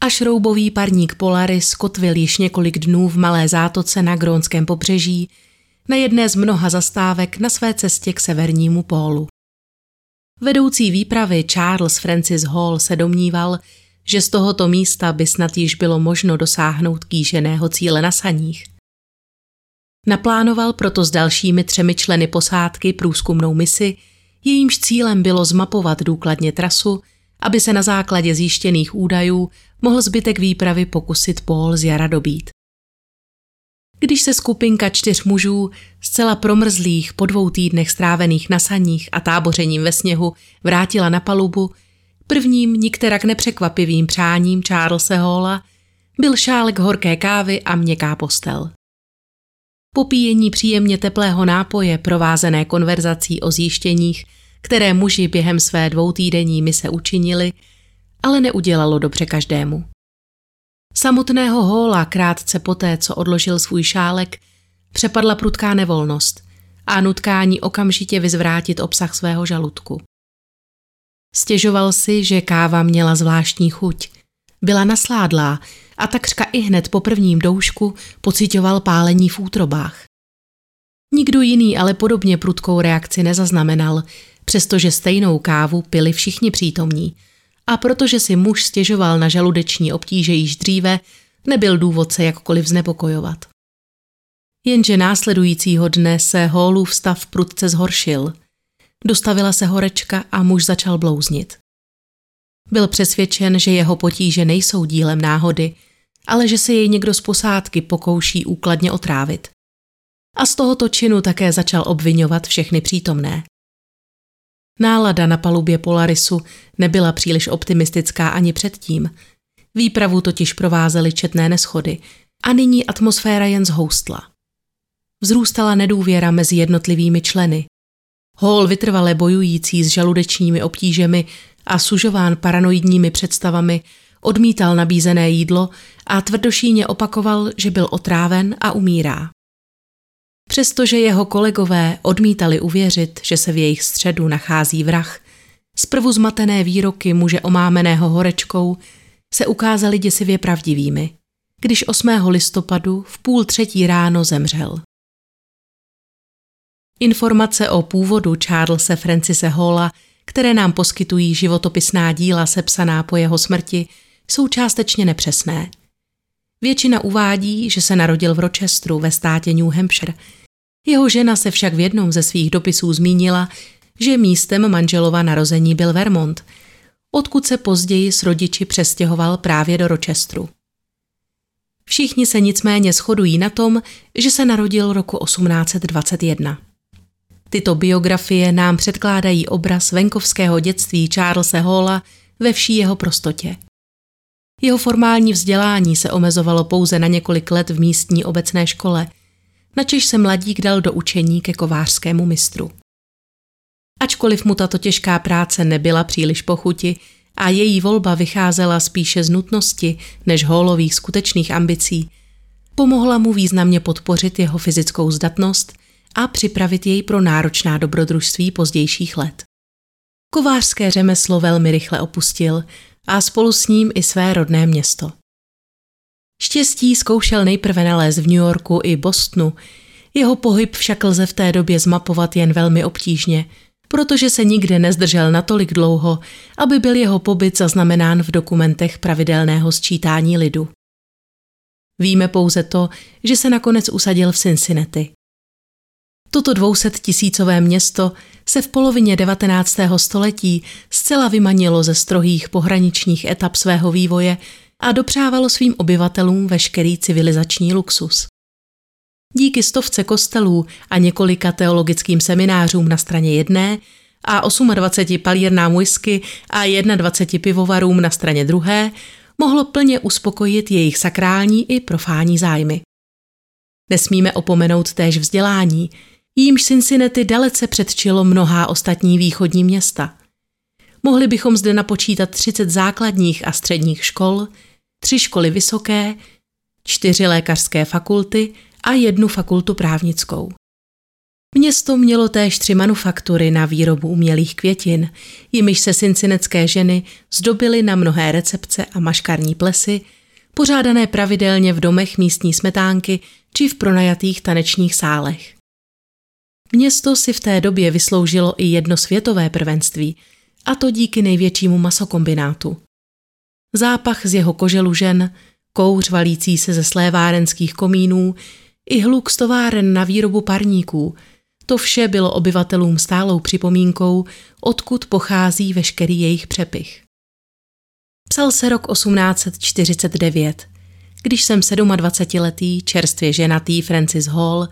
a šroubový parník Polaris kotvil již několik dnů v malé zátoce na Grónském pobřeží, na jedné z mnoha zastávek na své cestě k severnímu pólu. Vedoucí výpravy Charles Francis Hall se domníval, že z tohoto místa by snad již bylo možno dosáhnout kýženého cíle na saních. Naplánoval proto s dalšími třemi členy posádky průzkumnou misi, jejímž cílem bylo zmapovat důkladně trasu, aby se na základě zjištěných údajů mohl zbytek výpravy pokusit Paul z jara dobít. Když se skupinka čtyř mužů, zcela promrzlých po dvou týdnech strávených na saních a tábořením ve sněhu, vrátila na palubu, prvním nikterak nepřekvapivým přáním Charlesa Halla byl šálek horké kávy a měkká postel. Popíjení příjemně teplého nápoje provázené konverzací o zjištěních, které muži během své dvoutýdenní mise učinili, ale neudělalo dobře každému. Samotného Hóla krátce poté, co odložil svůj šálek, přepadla prudká nevolnost a nutkání okamžitě vyzvrátit obsah svého žaludku. Stěžoval si, že káva měla zvláštní chuť. Byla nasládlá a takřka i hned po prvním doušku pocitoval pálení v útrobách. Nikdo jiný ale podobně prudkou reakci nezaznamenal, přestože stejnou kávu pili všichni přítomní – a protože si muž stěžoval na žaludeční obtíže již dříve, nebyl důvod se jakkoliv znepokojovat. Jenže následujícího dne se Hallův stav prudce zhoršil. Dostavila se horečka a muž začal blouznit. Byl přesvědčen, že jeho potíže nejsou dílem náhody, ale že se jej někdo z posádky pokouší úkladně otrávit. A z tohoto činu také začal obvinovat všechny přítomné. Nálada na palubě Polarisu nebyla příliš optimistická ani předtím. Výpravu totiž provázely četné neschody a nyní atmosféra jen zhoustla. Vzrůstala nedůvěra mezi jednotlivými členy. Hall vytrvale bojující s žaludečními obtížemi a sužován paranoidními představami odmítal nabízené jídlo a tvrdošíně opakoval, že byl otráven a umírá. Přestože jeho kolegové odmítali uvěřit, že se v jejich středu nachází vrah, zprvu zmatené výroky muže omámeného horečkou se ukázaly děsivě pravdivými, když 8. listopadu v půl třetí ráno zemřel. Informace o původu Charlesa Francise Halla, které nám poskytují životopisná díla sepsaná po jeho smrti, jsou částečně nepřesné. Většina uvádí, že se narodil v Rochesteru ve státě New Hampshire – jeho žena se však v jednom ze svých dopisů zmínila, že místem manželova narození byl Vermont, odkud se později s rodiči přestěhoval právě do Rochesteru. Všichni se nicméně shodují na tom, že se narodil roku 1821. Tyto biografie nám předkládají obraz venkovského dětství Charlesa Halla ve vší jeho prostotě. Jeho formální vzdělání se omezovalo pouze na několik let v místní obecné škole – načež se mladík dal do učení ke kovářskému mistru. Ačkoliv mu tato těžká práce nebyla příliš pochuti a její volba vycházela spíše z nutnosti než hólových skutečných ambicí, pomohla mu významně podpořit jeho fyzickou zdatnost a připravit jej pro náročná dobrodružství pozdějších let. Kovářské řemeslo velmi rychle opustil a spolu s ním i své rodné město. Štěstí zkoušel nejprve nalézt v New Yorku i Bostonu, jeho pohyb však lze v té době zmapovat jen velmi obtížně, protože se nikde nezdržel natolik dlouho, aby byl jeho pobyt zaznamenán v dokumentech pravidelného sčítání lidu. Víme pouze to, že se nakonec usadil v Cincinnati. Toto 200 tisícové město se v polovině 19. století zcela vymanilo ze strohých pohraničních etap svého vývoje a dopřávalo svým obyvatelům veškerý civilizační luxus. Díky stovce kostelů a několika teologickým seminářům na straně jedné a 28 palírnám whisky a 21 pivovarům na straně druhé mohlo plně uspokojit jejich sakrální i profání zájmy. Nesmíme opomenout též vzdělání, jímž Cincinnati dalece předčilo mnohá ostatní východní města. Mohli bychom zde napočítat 30 základních a středních škol, tři školy vysoké, čtyři lékařské fakulty a jednu fakultu právnickou. Město mělo též tři manufaktury na výrobu umělých květin, jimiž se cincinecké ženy zdobily na mnohé recepce a maškarní plesy, pořádané pravidelně v domech místní smetánky či v pronajatých tanečních sálech. Město si v té době vysloužilo i jedno světové prvenství, a to díky největšímu masokombinátu. Zápach z jeho koželužen, kouř valící se ze slévárenských komínů i hluk z továren na výrobu parníků – to vše bylo obyvatelům stálou připomínkou, odkud pochází veškerý jejich přepich. Psal se rok 1849, když jsem 27-letý, čerstvě ženatý Francis Hall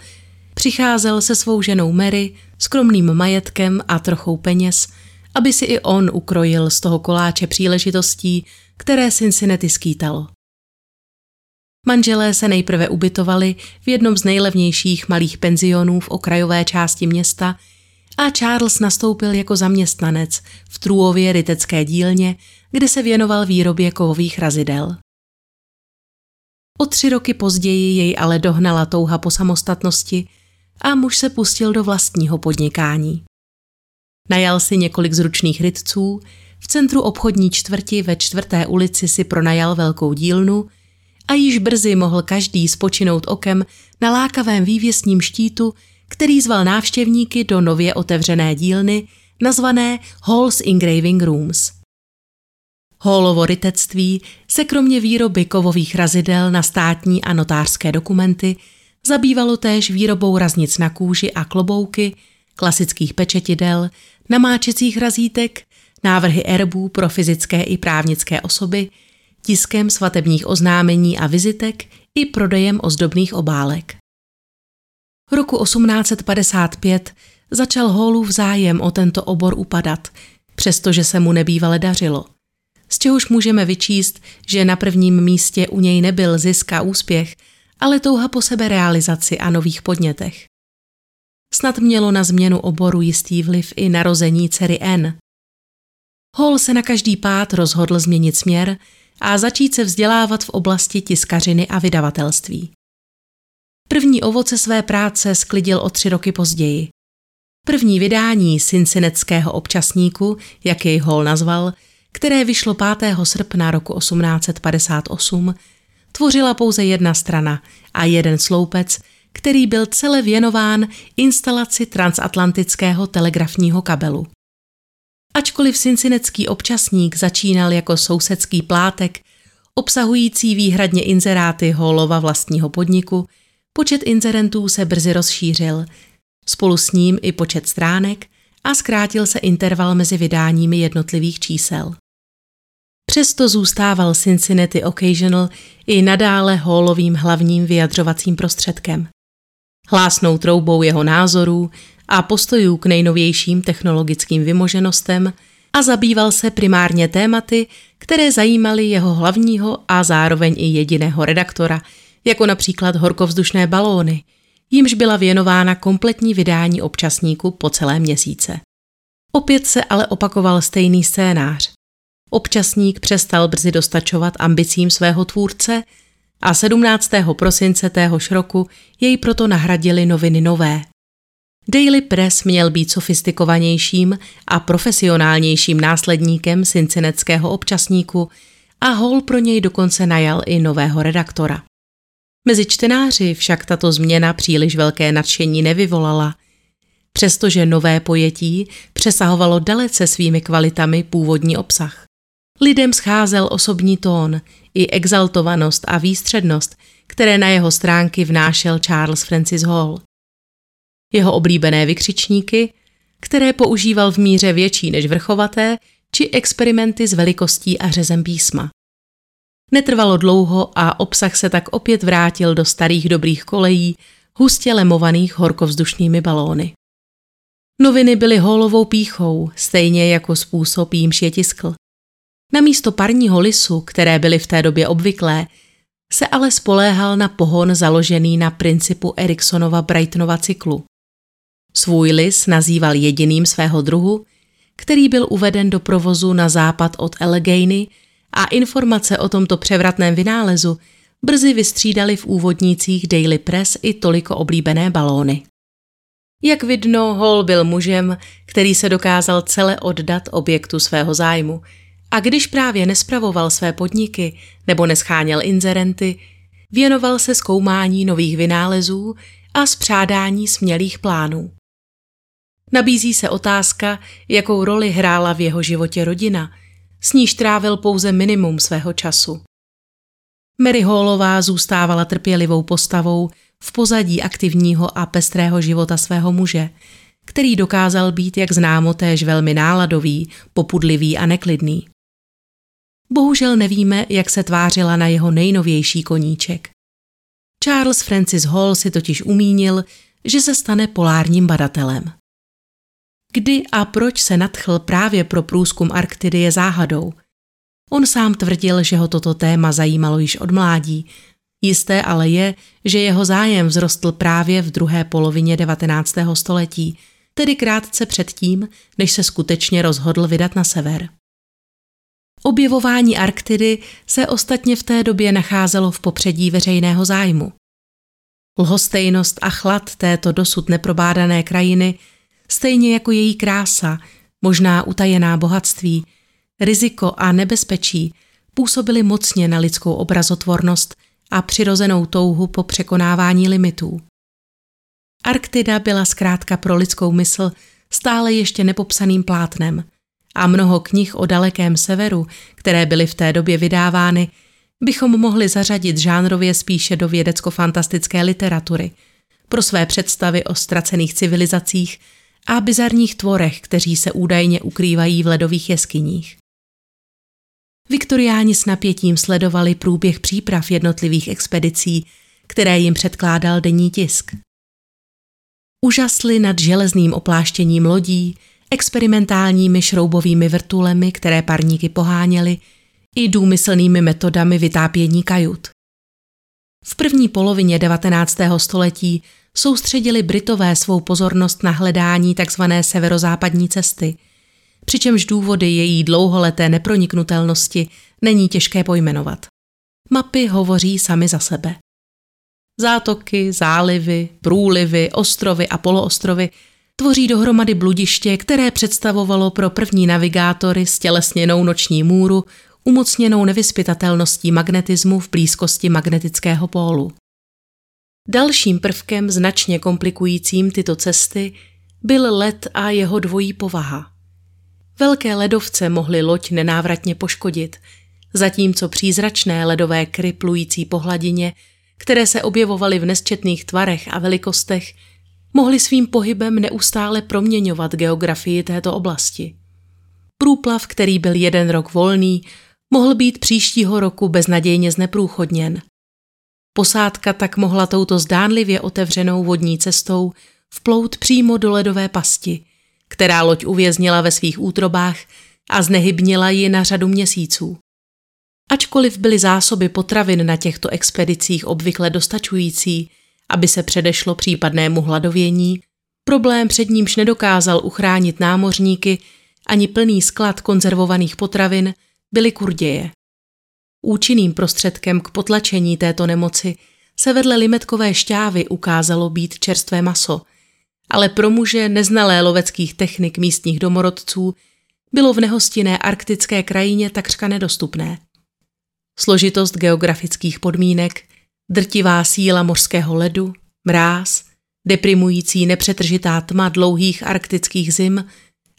přicházel se svou ženou Mary, skromným majetkem a trochou peněz, aby si i on ukrojil z toho koláče příležitostí, které Cincinnati skýtalo. Manželé se nejprve ubytovali v jednom z nejlevnějších malých penzionů v okrajové části města a Charles nastoupil jako zaměstnanec v Trůově rytecké dílně, kde se věnoval výrobě kovových razidel. O tři roky později jej ale dohnala touha po samostatnosti a muž se pustil do vlastního podnikání. Najal si několik zručných rytců, v centru obchodní čtvrti ve čtvrté ulici si pronajal velkou dílnu a již brzy mohl každý spočinout okem na lákavém vývěsním štítu, který zval návštěvníky do nově otevřené dílny, nazvané Hall's Engraving Rooms. Hallovo rytectví se kromě výroby kovových razidel na státní a notářské dokumenty zabývalo též výrobou raznic na kůži a klobouky, klasických pečetidel, namáčecích razítek, návrhy erbů pro fyzické i právnické osoby – tiskem svatebních oznámení a vizitek i prodejem ozdobných obálek. Roku 1855 začal Hallův zájem o tento obor upadat, přestože se mu nebývale dařilo. Z čehož můžeme vyčíst, že na prvním místě u něj nebyl zisk a úspěch, ale touha po sebe realizaci a nových podnětech. Snad mělo na změnu oboru jistý vliv i narození dcery N. Hall se na každý pád rozhodl změnit směr a začít se vzdělávat v oblasti tiskařiny a vydavatelství. První ovoce své práce sklidil o tři roky později. První vydání Cincinnattského občasníku, jak jej Hall nazval, které vyšlo 5. srpna roku 1858, tvořila pouze jedna strana a jeden sloupec, který byl celé věnován instalaci transatlantického telegrafního kabelu. Ačkoliv cincinetský občasník začínal jako sousedský plátek, obsahující výhradně inzeráty Holova vlastního podniku, počet inzerentů se brzy rozšířil, spolu s ním i počet stránek a zkrátil se interval mezi vydáními jednotlivých čísel. Přesto zůstával Cincinnati Occasional i nadále Hallovým hlavním vyjadřovacím prostředkem. Hlásnou troubou jeho názorů, a postojů k nejnovějším technologickým vymoženostem a zabýval se primárně tématy, které zajímaly jeho hlavního a zároveň i jediného redaktora, jako například horkovzdušné balóny, jimž byla věnována kompletní vydání občasníku po celé měsíce. Opět se ale opakoval stejný scénář. Občasník přestal brzy dostačovat ambicím svého tvůrce a 17. prosince téhož roku jej proto nahradili noviny nové, Daily Press měl být sofistikovanějším a profesionálnějším následníkem cincinetského občasníku a Hall pro něj dokonce najal i nového redaktora. Mezi čtenáři však tato změna příliš velké nadšení nevyvolala, přestože nové pojetí přesahovalo dalece svými kvalitami původní obsah. Lidem scházel osobní tón, i exaltovanost a výstřednost, které na jeho stránky vnášel Charles Francis Hall jeho oblíbené vykřičníky, které používal v míře větší než vrchovaté, či experimenty s velikostí a řezem písma. Netrvalo dlouho a obsah se tak opět vrátil do starých dobrých kolejí, hustě lemovaných horkovzdušnými balóny. Noviny byly holovou píchou, stejně jako způsob jímž je tiskl. Na místo parního lisu, které byly v té době obvyklé, se ale spoléhal na pohon založený na principu Eriksonova Brightonova cyklu. Svůj lis nazýval jediným svého druhu, který byl uveden do provozu na západ od Allegheny a informace o tomto převratném vynálezu brzy vystřídali v úvodnících Daily Press i toliko oblíbené balóny. Jak vidno, Hall byl mužem, který se dokázal celé oddat objektu svého zájmu a když právě nespravoval své podniky nebo nescháněl inzerenty, věnoval se zkoumání nových vynálezů a spřádání smělých plánů. Nabízí se otázka, jakou roli hrála v jeho životě rodina, s níž trávil pouze minimum svého času. Mary Hallová zůstávala trpělivou postavou v pozadí aktivního a pestrého života svého muže, který dokázal být, jak známo, též velmi náladový, popudlivý a neklidný. Bohužel nevíme, jak se tvářila na jeho nejnovější koníček. Charles Francis Hall si totiž umínil, že se stane polárním badatelem. Kdy a proč se nadchl právě pro průzkum Arktidy je záhadou. On sám tvrdil, že ho toto téma zajímalo již od mládí. Jisté ale je, že jeho zájem vzrostl právě v druhé polovině 19. století, tedy krátce předtím, než se skutečně rozhodl vydat na sever. Objevování Arktidy se ostatně v té době nacházelo v popředí veřejného zájmu. Lhostejnost a chlad této dosud neprobádané krajiny – stejně jako její krása, možná utajená bohatství, riziko a nebezpečí působily mocně na lidskou obrazotvornost a přirozenou touhu po překonávání limitů. Arktida byla zkrátka pro lidskou mysl stále ještě nepopsaným plátnem a mnoho knih o dalekém severu, které byly v té době vydávány, bychom mohli zařadit žánrově spíše do vědecko-fantastické literatury pro své představy o ztracených civilizacích a bizarních tvorech, kteří se údajně ukrývají v ledových jeskyních. Viktoriáni s napětím sledovali průběh příprav jednotlivých expedicí, které jim předkládal denní tisk. Užasli nad železným opláštěním lodí, experimentálními šroubovými vrtulemi, které parníky poháněly, i důmyslnými metodami vytápění kajut. V první polovině 19. století soustředili Britové svou pozornost na hledání tzv. severozápadní cesty, přičemž důvody její dlouholeté neproniknutelnosti není těžké pojmenovat. Mapy hovoří sami za sebe. Zátoky, zálivy, průlivy, ostrovy a poloostrovy tvoří dohromady bludiště, které představovalo pro první navigátory stělesněnou noční můru umocněnou nevyspytatelností magnetismu v blízkosti magnetického pólu. Dalším prvkem značně komplikujícím tyto cesty byl led a jeho dvojí povaha. Velké ledovce mohly loď nenávratně poškodit, zatímco přízračné ledové kry plující po hladině, které se objevovaly v nesčetných tvarech a velikostech, mohly svým pohybem neustále proměňovat geografii této oblasti. Průplav, který byl jeden rok volný, mohl být příštího roku beznadějně zneprůchodněn – Posádka tak mohla touto zdánlivě otevřenou vodní cestou vplout přímo do ledové pasti, která loď uvěznila ve svých útrobách a znehybnila ji na řadu měsíců. Ačkoliv byly zásoby potravin na těchto expedicích obvykle dostačující, aby se předešlo případnému hladovění, problém před nímž nedokázal uchránit námořníky ani plný sklad konzervovaných potravin byly kurděje. Účinným prostředkem k potlačení této nemoci se vedle limetkové šťávy ukázalo být čerstvé maso, ale pro muže neznalé loveckých technik místních domorodců bylo v nehostinné arktické krajině takřka nedostupné. Složitost geografických podmínek, drtivá síla mořského ledu, mráz, deprimující nepřetržitá tma dlouhých arktických zim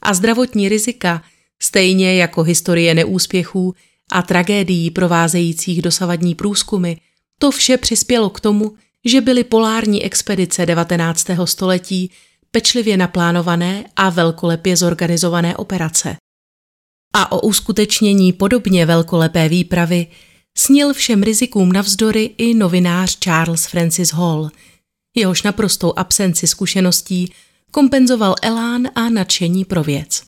a zdravotní rizika, stejně jako historie neúspěchů, a tragédií provázejících dosavadní průzkumy, to vše přispělo k tomu, že byly polární expedice 19. století pečlivě naplánované a velkolepě zorganizované operace. A o uskutečnění podobně velkolepé výpravy snil všem rizikům navzdory i novinář Charles Francis Hall. Jehož naprostou absenci zkušeností kompenzoval elán a nadšení pro věc.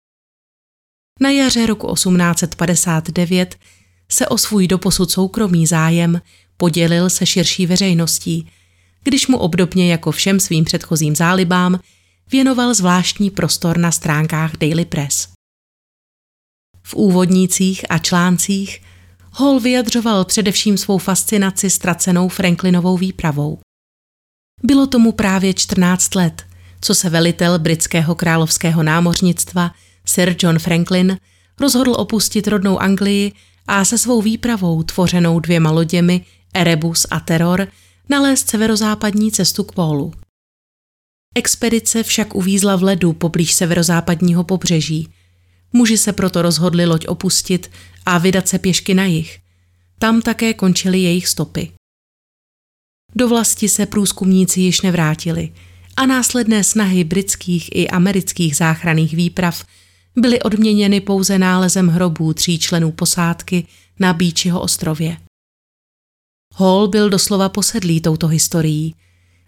Na jaře roku 1859 se o svůj doposud soukromý zájem podělil se širší veřejností, když mu obdobně jako všem svým předchozím zálibám věnoval zvláštní prostor na stránkách Daily Press. V úvodnících a článcích Hall vyjadřoval především svou fascinaci ztracenou Franklinovou výpravou. Bylo tomu právě 14 let, co se velitel britského královského námořnictva Sir John Franklin rozhodl opustit rodnou Anglii a se svou výpravou tvořenou dvěma loděmi Erebus a Terror nalézt severozápadní cestu k pólu. Expedice však uvízla v ledu poblíž severozápadního pobřeží. Muži se proto rozhodli loď opustit a vydat se pěšky na jih. Tam také končily jejich stopy. Do vlasti se průzkumníci již nevrátili a následné snahy britských i amerických záchranných výprav byly odměněny pouze nálezem hrobů tří členů posádky na Bíčiho ostrově. Hall byl doslova posedlý touto historií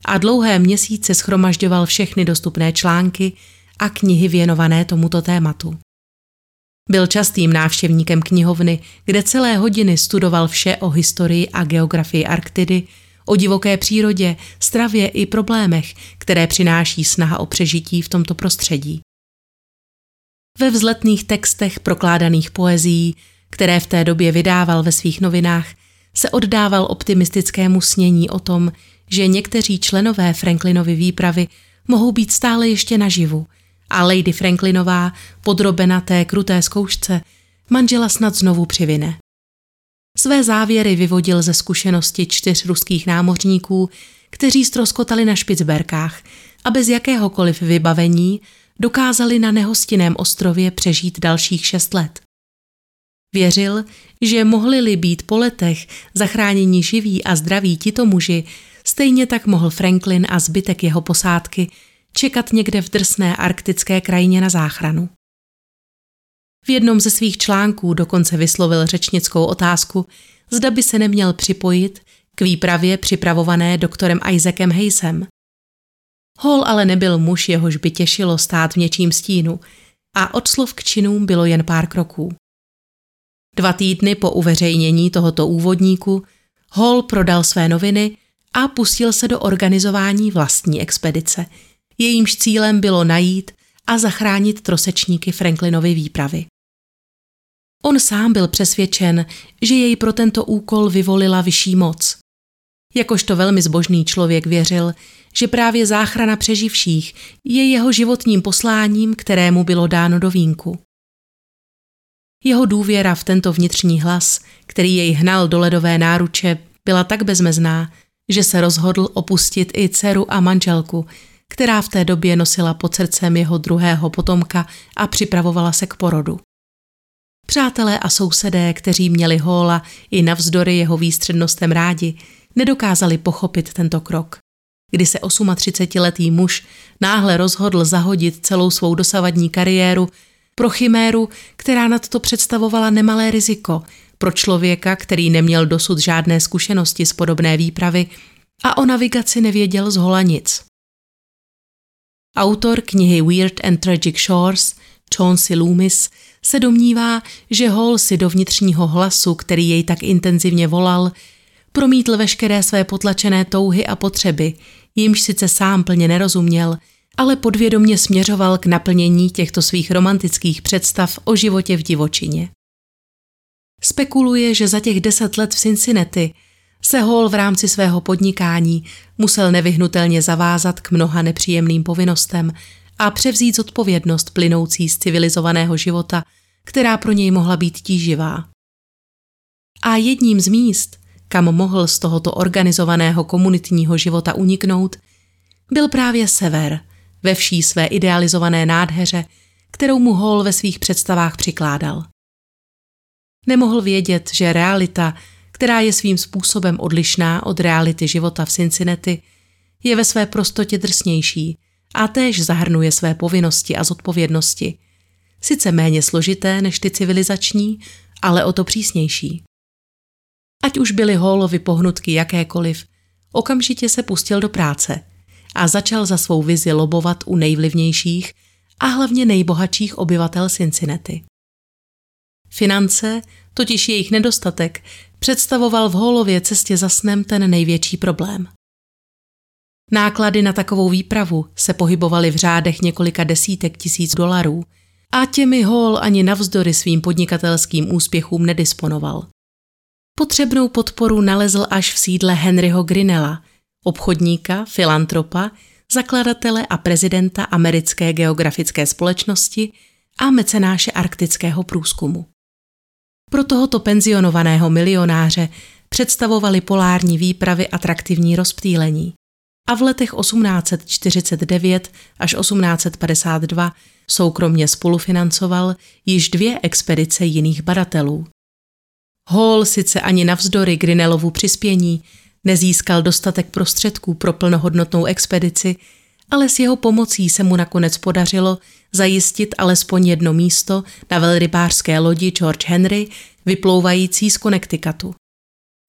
a dlouhé měsíce schromažďoval všechny dostupné články a knihy věnované tomuto tématu. Byl častým návštěvníkem knihovny, kde celé hodiny studoval vše o historii a geografii Arktidy, o divoké přírodě, stravě i problémech, které přináší snaha o přežití v tomto prostředí. Ve vzletných textech prokládaných poezí, které v té době vydával ve svých novinách, se oddával optimistickému snění o tom, že někteří členové Franklinovy výpravy mohou být stále ještě naživu a Lady Franklinová, podrobena té kruté zkoušce, manžela snad znovu přivine. Své závěry vyvodil ze zkušenosti čtyř ruských námořníků, kteří stroskotali na Špicberkách a bez jakéhokoliv vybavení dokázali na nehostinném ostrově přežít dalších šest let. Věřil, že mohli-li být po letech zachráněni živí a zdraví tito muži, stejně tak mohl Franklin a zbytek jeho posádky čekat někde v drsné arktické krajině na záchranu. V jednom ze svých článků dokonce vyslovil řečnickou otázku, zda by se neměl připojit k výpravě připravované doktorem Isaacem Hayesem. Hall ale nebyl muž, jehož by těšilo stát v něčím stínu a od slov k činům bylo jen pár kroků. Dva týdny po uveřejnění tohoto úvodníku Hall prodal své noviny a pustil se do organizování vlastní expedice. Jejímž cílem bylo najít a zachránit trosečníky Franklinovy výpravy. On sám byl přesvědčen, že jej pro tento úkol vyvolila vyšší moc. Jakožto velmi zbožný člověk věřil, že právě záchrana přeživších je jeho životním posláním, kterému bylo dáno do vínku. Jeho důvěra v tento vnitřní hlas, který jej hnal do ledové náruče, byla tak bezmezná, že se rozhodl opustit i dceru a manželku, která v té době nosila pod srdcem jeho druhého potomka a připravovala se k porodu. Přátelé a sousedé, kteří měli Hóla i navzdory jeho výstřednostem rádi, nedokázali pochopit tento krok. Kdy se 38-letý muž náhle rozhodl zahodit celou svou dosavadní kariéru pro chiméru, která nad to představovala nemalé riziko pro člověka, který neměl dosud žádné zkušenosti z podobné výpravy a o navigaci nevěděl z hola nic. Autor knihy Weird and Tragic Shores, Chauncey Loomis, se domnívá, že Hall si do vnitřního hlasu, který jej tak intenzivně volal, promítl veškeré své potlačené touhy a potřeby, jimž sice sám plně nerozuměl, ale podvědomně směřoval k naplnění těchto svých romantických představ o životě v divočině. Spekuluje, že za těch deset let v Cincinnati se Hall v rámci svého podnikání musel nevyhnutelně zavázat k mnoha nepříjemným povinnostem a převzít zodpovědnost plynoucí z civilizovaného života, která pro něj mohla být tíživá. A jedním z míst, kam mohl z tohoto organizovaného komunitního života uniknout, byl právě sever, ve vší své idealizované nádheře, kterou mu Hall ve svých představách přikládal. Nemohl vědět, že realita, která je svým způsobem odlišná od reality života v Cincinnati, je ve své prostotě drsnější a též zahrnuje své povinnosti a zodpovědnosti. Sice méně složité než ty civilizační, ale o to přísnější. Ať už byly Hallovi pohnutky jakékoliv, okamžitě se pustil do práce a začal za svou vizi lobovat u nejvlivnějších a hlavně nejbohatších obyvatel Cincinnati. Finance, totiž jejich nedostatek, představoval v Hallově cestě za snem ten největší problém. Náklady na takovou výpravu se pohybovaly v řádech několika desítek tisíc dolarů a těmi Hall ani navzdory svým podnikatelským úspěchům nedisponoval. Potřebnou podporu nalezl až v sídle Henryho Grinella, obchodníka, filantropa, zakladatele a prezidenta Americké geografické společnosti a mecenáše arktického průzkumu. Pro tohoto penzionovaného milionáře představovaly polární výpravy atraktivní rozptýlení a v letech 1849 až 1852 soukromně spolufinancoval již dvě expedice jiných badatelů. Hall sice ani navzdory Grinellovu přispění nezískal dostatek prostředků pro plnohodnotnou expedici, ale s jeho pomocí se mu nakonec podařilo zajistit alespoň jedno místo na velrybářské lodi George Henry, vyplouvající z Connecticutu.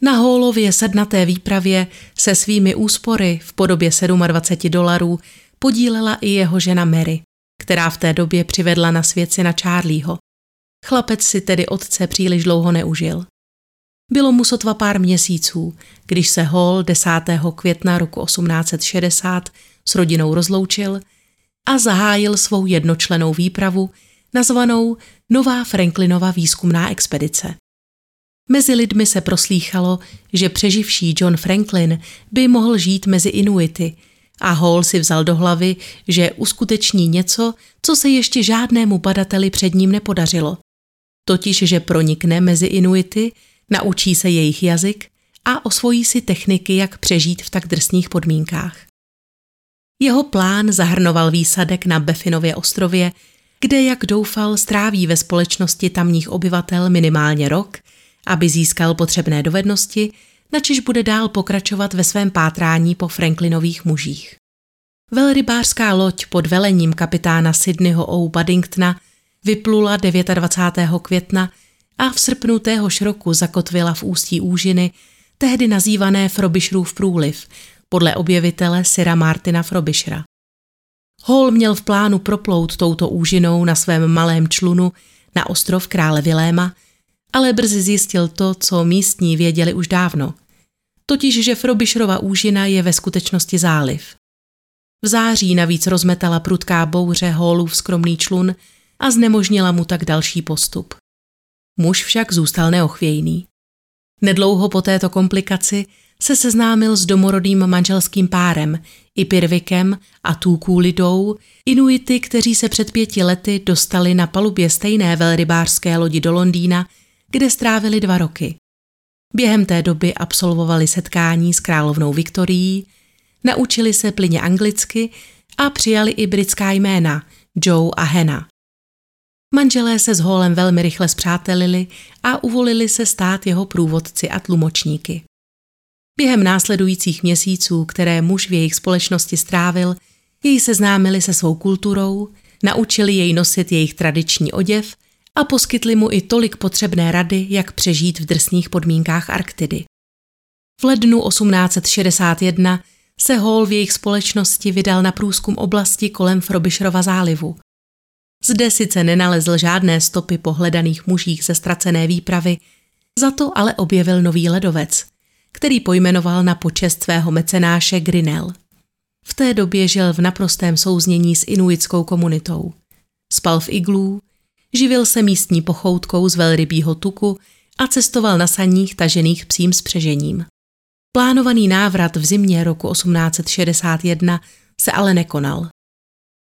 Na Hallově sednaté výpravě se svými úspory v podobě 27 dolarů podílela i jeho žena Mary, která v té době přivedla na svět syna Charlieho. Chlapec si tedy otce příliš dlouho neužil. Bylo mu sotva pár měsíců, když se Hall 10. května roku 1860 s rodinou rozloučil a zahájil svou jednočlenou výpravu nazvanou Nová Franklinova výzkumná expedice. Mezi lidmi se proslýchalo, že přeživší John Franklin by mohl žít mezi Inuity a Hall si vzal do hlavy, že uskuteční něco, co se ještě žádnému badateli před ním nepodařilo. Totiž, že pronikne mezi Inuity, naučí se jejich jazyk a osvojí si techniky, jak přežít v tak drsných podmínkách. Jeho plán zahrnoval výsadek na Befinově ostrově, kde, jak doufal, stráví ve společnosti tamních obyvatel minimálně rok, aby získal potřebné dovednosti, načež bude dál pokračovat ve svém pátrání po Franklinových mužích. Velrybářská loď pod velením kapitána Sydneyho O. Buddingtona vyplula 29. května a v srpnu téhož roku zakotvila v ústí úžiny, tehdy nazývané Frobisherův průliv, podle objevitele Syra Martina Frobishera. Hall měl v plánu proplout touto úžinou na svém malém člunu na ostrov krále Viléma, ale brzy zjistil to, co místní věděli už dávno. Totiž, že Frobisherova úžina je ve skutečnosti záliv. V září navíc rozmetala prudká bouře Hallův skromný člun a znemožnila mu tak další postup. Muž však zůstal neochvějný. Nedlouho po této komplikaci se seznámil s domorodým manželským párem, Ipirvikem a Lidou, Inuity, kteří se před pěti lety dostali na palubě stejné velrybářské lodi do Londýna, kde strávili dva roky. Během té doby absolvovali setkání s královnou Viktorií, naučili se plyně anglicky a přijali i britská jména Joe a Hena. Manželé se s Holem velmi rychle zpřátelili a uvolili se stát jeho průvodci a tlumočníky. Během následujících měsíců, které muž v jejich společnosti strávil, jej seznámili se svou kulturou, naučili jej nosit jejich tradiční oděv a poskytli mu i tolik potřebné rady, jak přežít v drsných podmínkách Arktidy. V lednu 1861 se Hall v jejich společnosti vydal na průzkum oblasti kolem Frobisherova zálivu. Zde sice nenalezl žádné stopy pohledaných mužích ze ztracené výpravy, za to ale objevil nový ledovec, který pojmenoval na počest svého mecenáše Grinnell. V té době žil v naprostém souznění s inuitskou komunitou. Spal v iglů, živil se místní pochoutkou z velrybího tuku a cestoval na saních tažených psím spřežením. Plánovaný návrat v zimě roku 1861 se ale nekonal.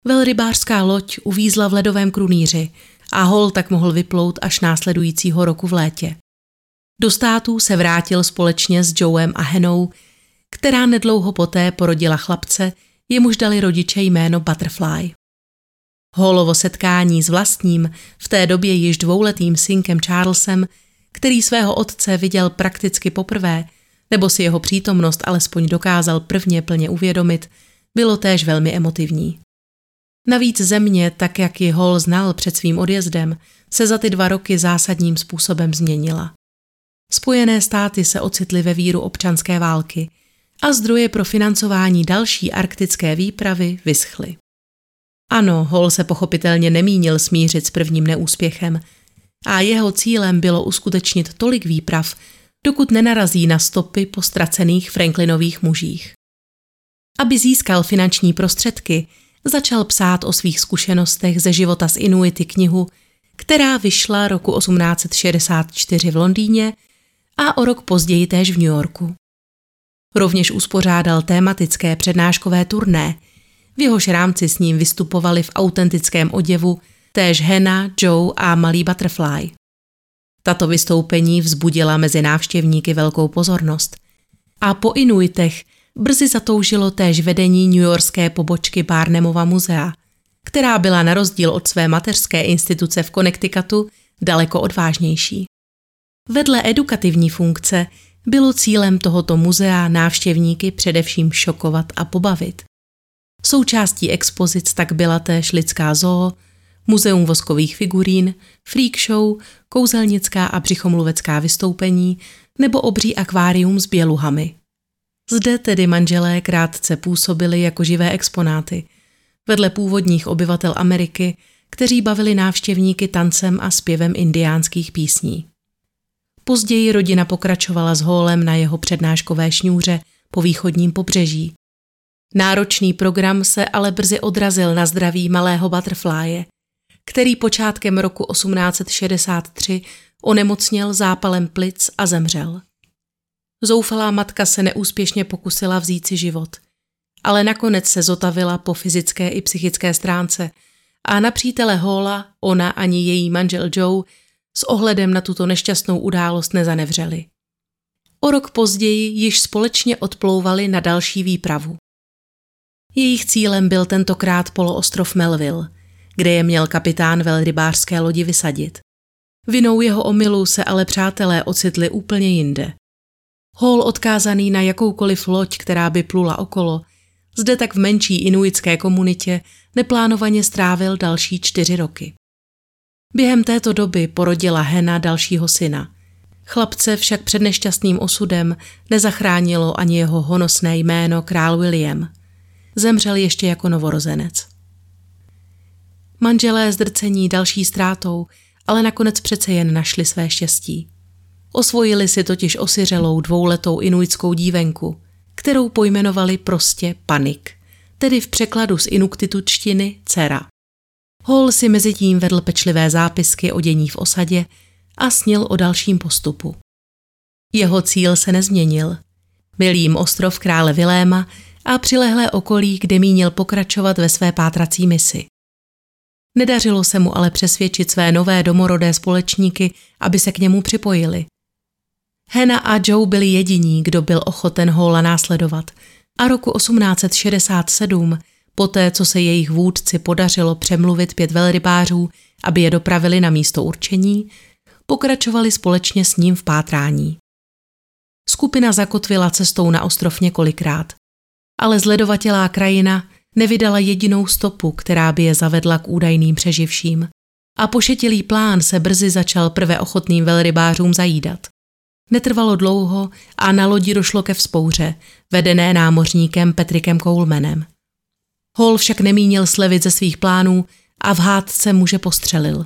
Velrybářská loď uvízla v ledovém krunýři a Hol tak mohl vyplout až následujícího roku v létě. Do států se vrátil společně s Joem a Henou, která nedlouho poté porodila chlapce, jemuž dali rodiče jméno Butterfly. Hallovo setkání s vlastním, v té době již dvouletým synkem Charlesem, který svého otce viděl prakticky poprvé, nebo si jeho přítomnost alespoň dokázal prvně plně uvědomit, bylo též velmi emotivní. Navíc země, tak jak ji Hall znal před svým odjezdem, se za ty dva roky zásadním způsobem změnila. Spojené státy se ocitly ve víru občanské války a zdroje pro financování další arktické výpravy vyschly. Ano, Hall se pochopitelně nemínil smířit s prvním neúspěchem, a jeho cílem bylo uskutečnit tolik výprav, dokud nenarazí na stopy po ztracených Franklinových mužích. Aby získal finanční prostředky, začal psát o svých zkušenostech ze života z Inuity knihu, která vyšla roku 1864 v Londýně a o rok později též v New Yorku. Rovněž uspořádal tématické přednáškové turné, v jehož rámci s ním vystupovali v autentickém oděvu též Hena, Joe a malý Butterfly. Tato vystoupení vzbudila mezi návštěvníky velkou pozornost. A po Inuitech brzy zatoužilo též vedení newyorské pobočky Barnemova muzea, která byla na rozdíl od své mateřské instituce v Connecticutu daleko odvážnější. Vedle edukativní funkce bylo cílem tohoto muzea návštěvníky především šokovat a pobavit. Součástí expozic tak byla též lidská zoo, muzeum voskových figurín, freak show, kouzelnická a břichomluvecká vystoupení nebo obří akvárium s běluhami. Zde tedy manželé krátce působili jako živé exponáty, vedle původních obyvatel Ameriky, kteří bavili návštěvníky tancem a zpěvem indiánských písní. Později rodina pokračovala s Hólem na jeho přednáškové šňůře po východním pobřeží. Náročný program se ale brzy odrazil na zdraví malého butterflye, který počátkem roku 1863 onemocněl zápalem plic a zemřel. Zoufalá matka se neúspěšně pokusila vzít si život, ale nakonec se zotavila po fyzické i psychické stránce a na přítele Hola ona ani její manžel Joe s ohledem na tuto nešťastnou událost nezanevřeli. O rok později již společně odplouvali na další výpravu. Jejich cílem byl tentokrát poloostrov Melville, kde je měl kapitán velrybářské lodi vysadit. Vinou jeho omylu se ale přátelé ocitli úplně jinde. Hall odkázaný na jakoukoliv loď, která by plula okolo, zde tak v menší inuitské komunitě neplánovaně strávil další čtyři roky. Během této doby porodila Hena dalšího syna. Chlapce však před nešťastným osudem nezachránilo ani jeho honosné jméno král William. Zemřel ještě jako novorozenec. Manželé zdrcení další ztrátou, ale nakonec přece jen našli své štěstí. Osvojili si totiž osiřelou dvouletou inuitskou dívenku, kterou pojmenovali prostě Panik, tedy v překladu z inuktitutštiny dcera. Hall si mezi tím vedl pečlivé zápisky o dění v osadě a snil o dalším postupu. Jeho cíl se nezměnil. Byl jim ostrov krále Viléma a přilehlé okolí, kde mínil pokračovat ve své pátrací misi. Nedařilo se mu ale přesvědčit své nové domorodé společníky, aby se k němu připojili. Hena a Joe byli jediní, kdo byl ochoten Hola následovat a roku 1867, poté co se jejich vůdci podařilo přemluvit pět velrybářů, aby je dopravili na místo určení, pokračovali společně s ním v pátrání. Skupina zakotvila cestou na ostrov několikrát, ale zledovatělá krajina nevydala jedinou stopu, která by je zavedla k údajným přeživším. A pošetilý plán se brzy začal prvé ochotným velrybářům zajídat. Netrvalo dlouho a na lodi došlo ke vzpouře, vedené námořníkem Petrikem Coulemanem. Hall však nemínil slevit ze svých plánů a v hádce muže postřelil.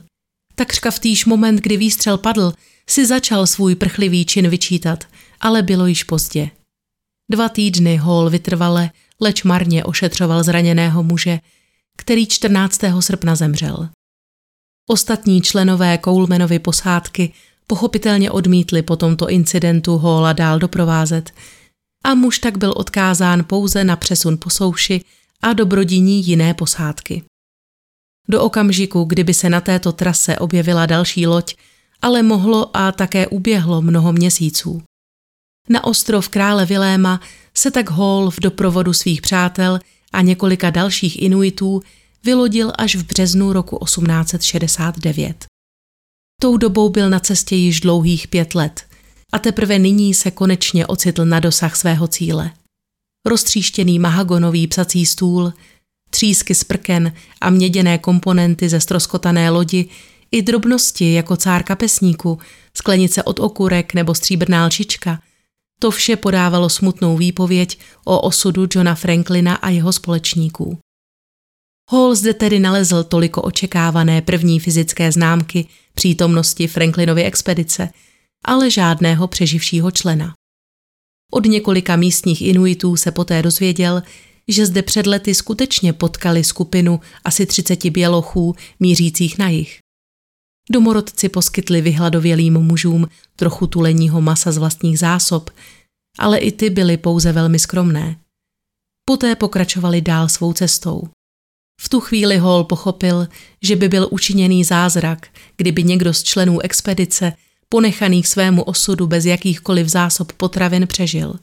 Takřka v týž moment, kdy výstřel padl, si začal svůj prchlivý čin vyčítat, ale bylo již pozdě. Dva týdny Hall vytrvale, leč marně ošetřoval zraněného muže, který 14. srpna zemřel. Ostatní členové Coulemanovy posádky pochopitelně odmítli po tomto incidentu Hola dál doprovázet a muž tak byl odkázán pouze na přesun po souši a dobrodiní jiné posádky. Do okamžiku, kdyby se na této trase objevila další loď, ale mohlo a také uběhlo mnoho měsíců. Na ostrov krále Viléma se tak Hall v doprovodu svých přátel a několika dalších Inuitů vylodil až v březnu roku 1869. Tou dobou byl na cestě již dlouhých pět let a teprve nyní se konečně ocitl na dosah svého cíle. Roztříštěný mahagonový psací stůl, třísky z prken a měděné komponenty ze stroskotané lodi i drobnosti jako cár kapesníku, sklenice od okurek nebo stříbrná lčička, to vše podávalo smutnou výpověď o osudu Johna Franklina a jeho společníků. Hall zde tedy nalezl toliko očekávané první fyzické známky přítomnosti Franklinovy expedice, ale žádného přeživšího člena. Od několika místních inuitů se poté dozvěděl, že zde před lety skutečně potkali skupinu asi 30 bělochů mířících na jich. Domorodci poskytli vyhladovělým mužům trochu tuleního masa z vlastních zásob, ale i ty byly pouze velmi skromné. Poté pokračovali dál svou cestou. V tu chvíli Hall pochopil, že by byl učiněný zázrak, kdyby někdo z členů expedice, ponechaných svému osudu bez jakýchkoliv zásob potravin, přežil.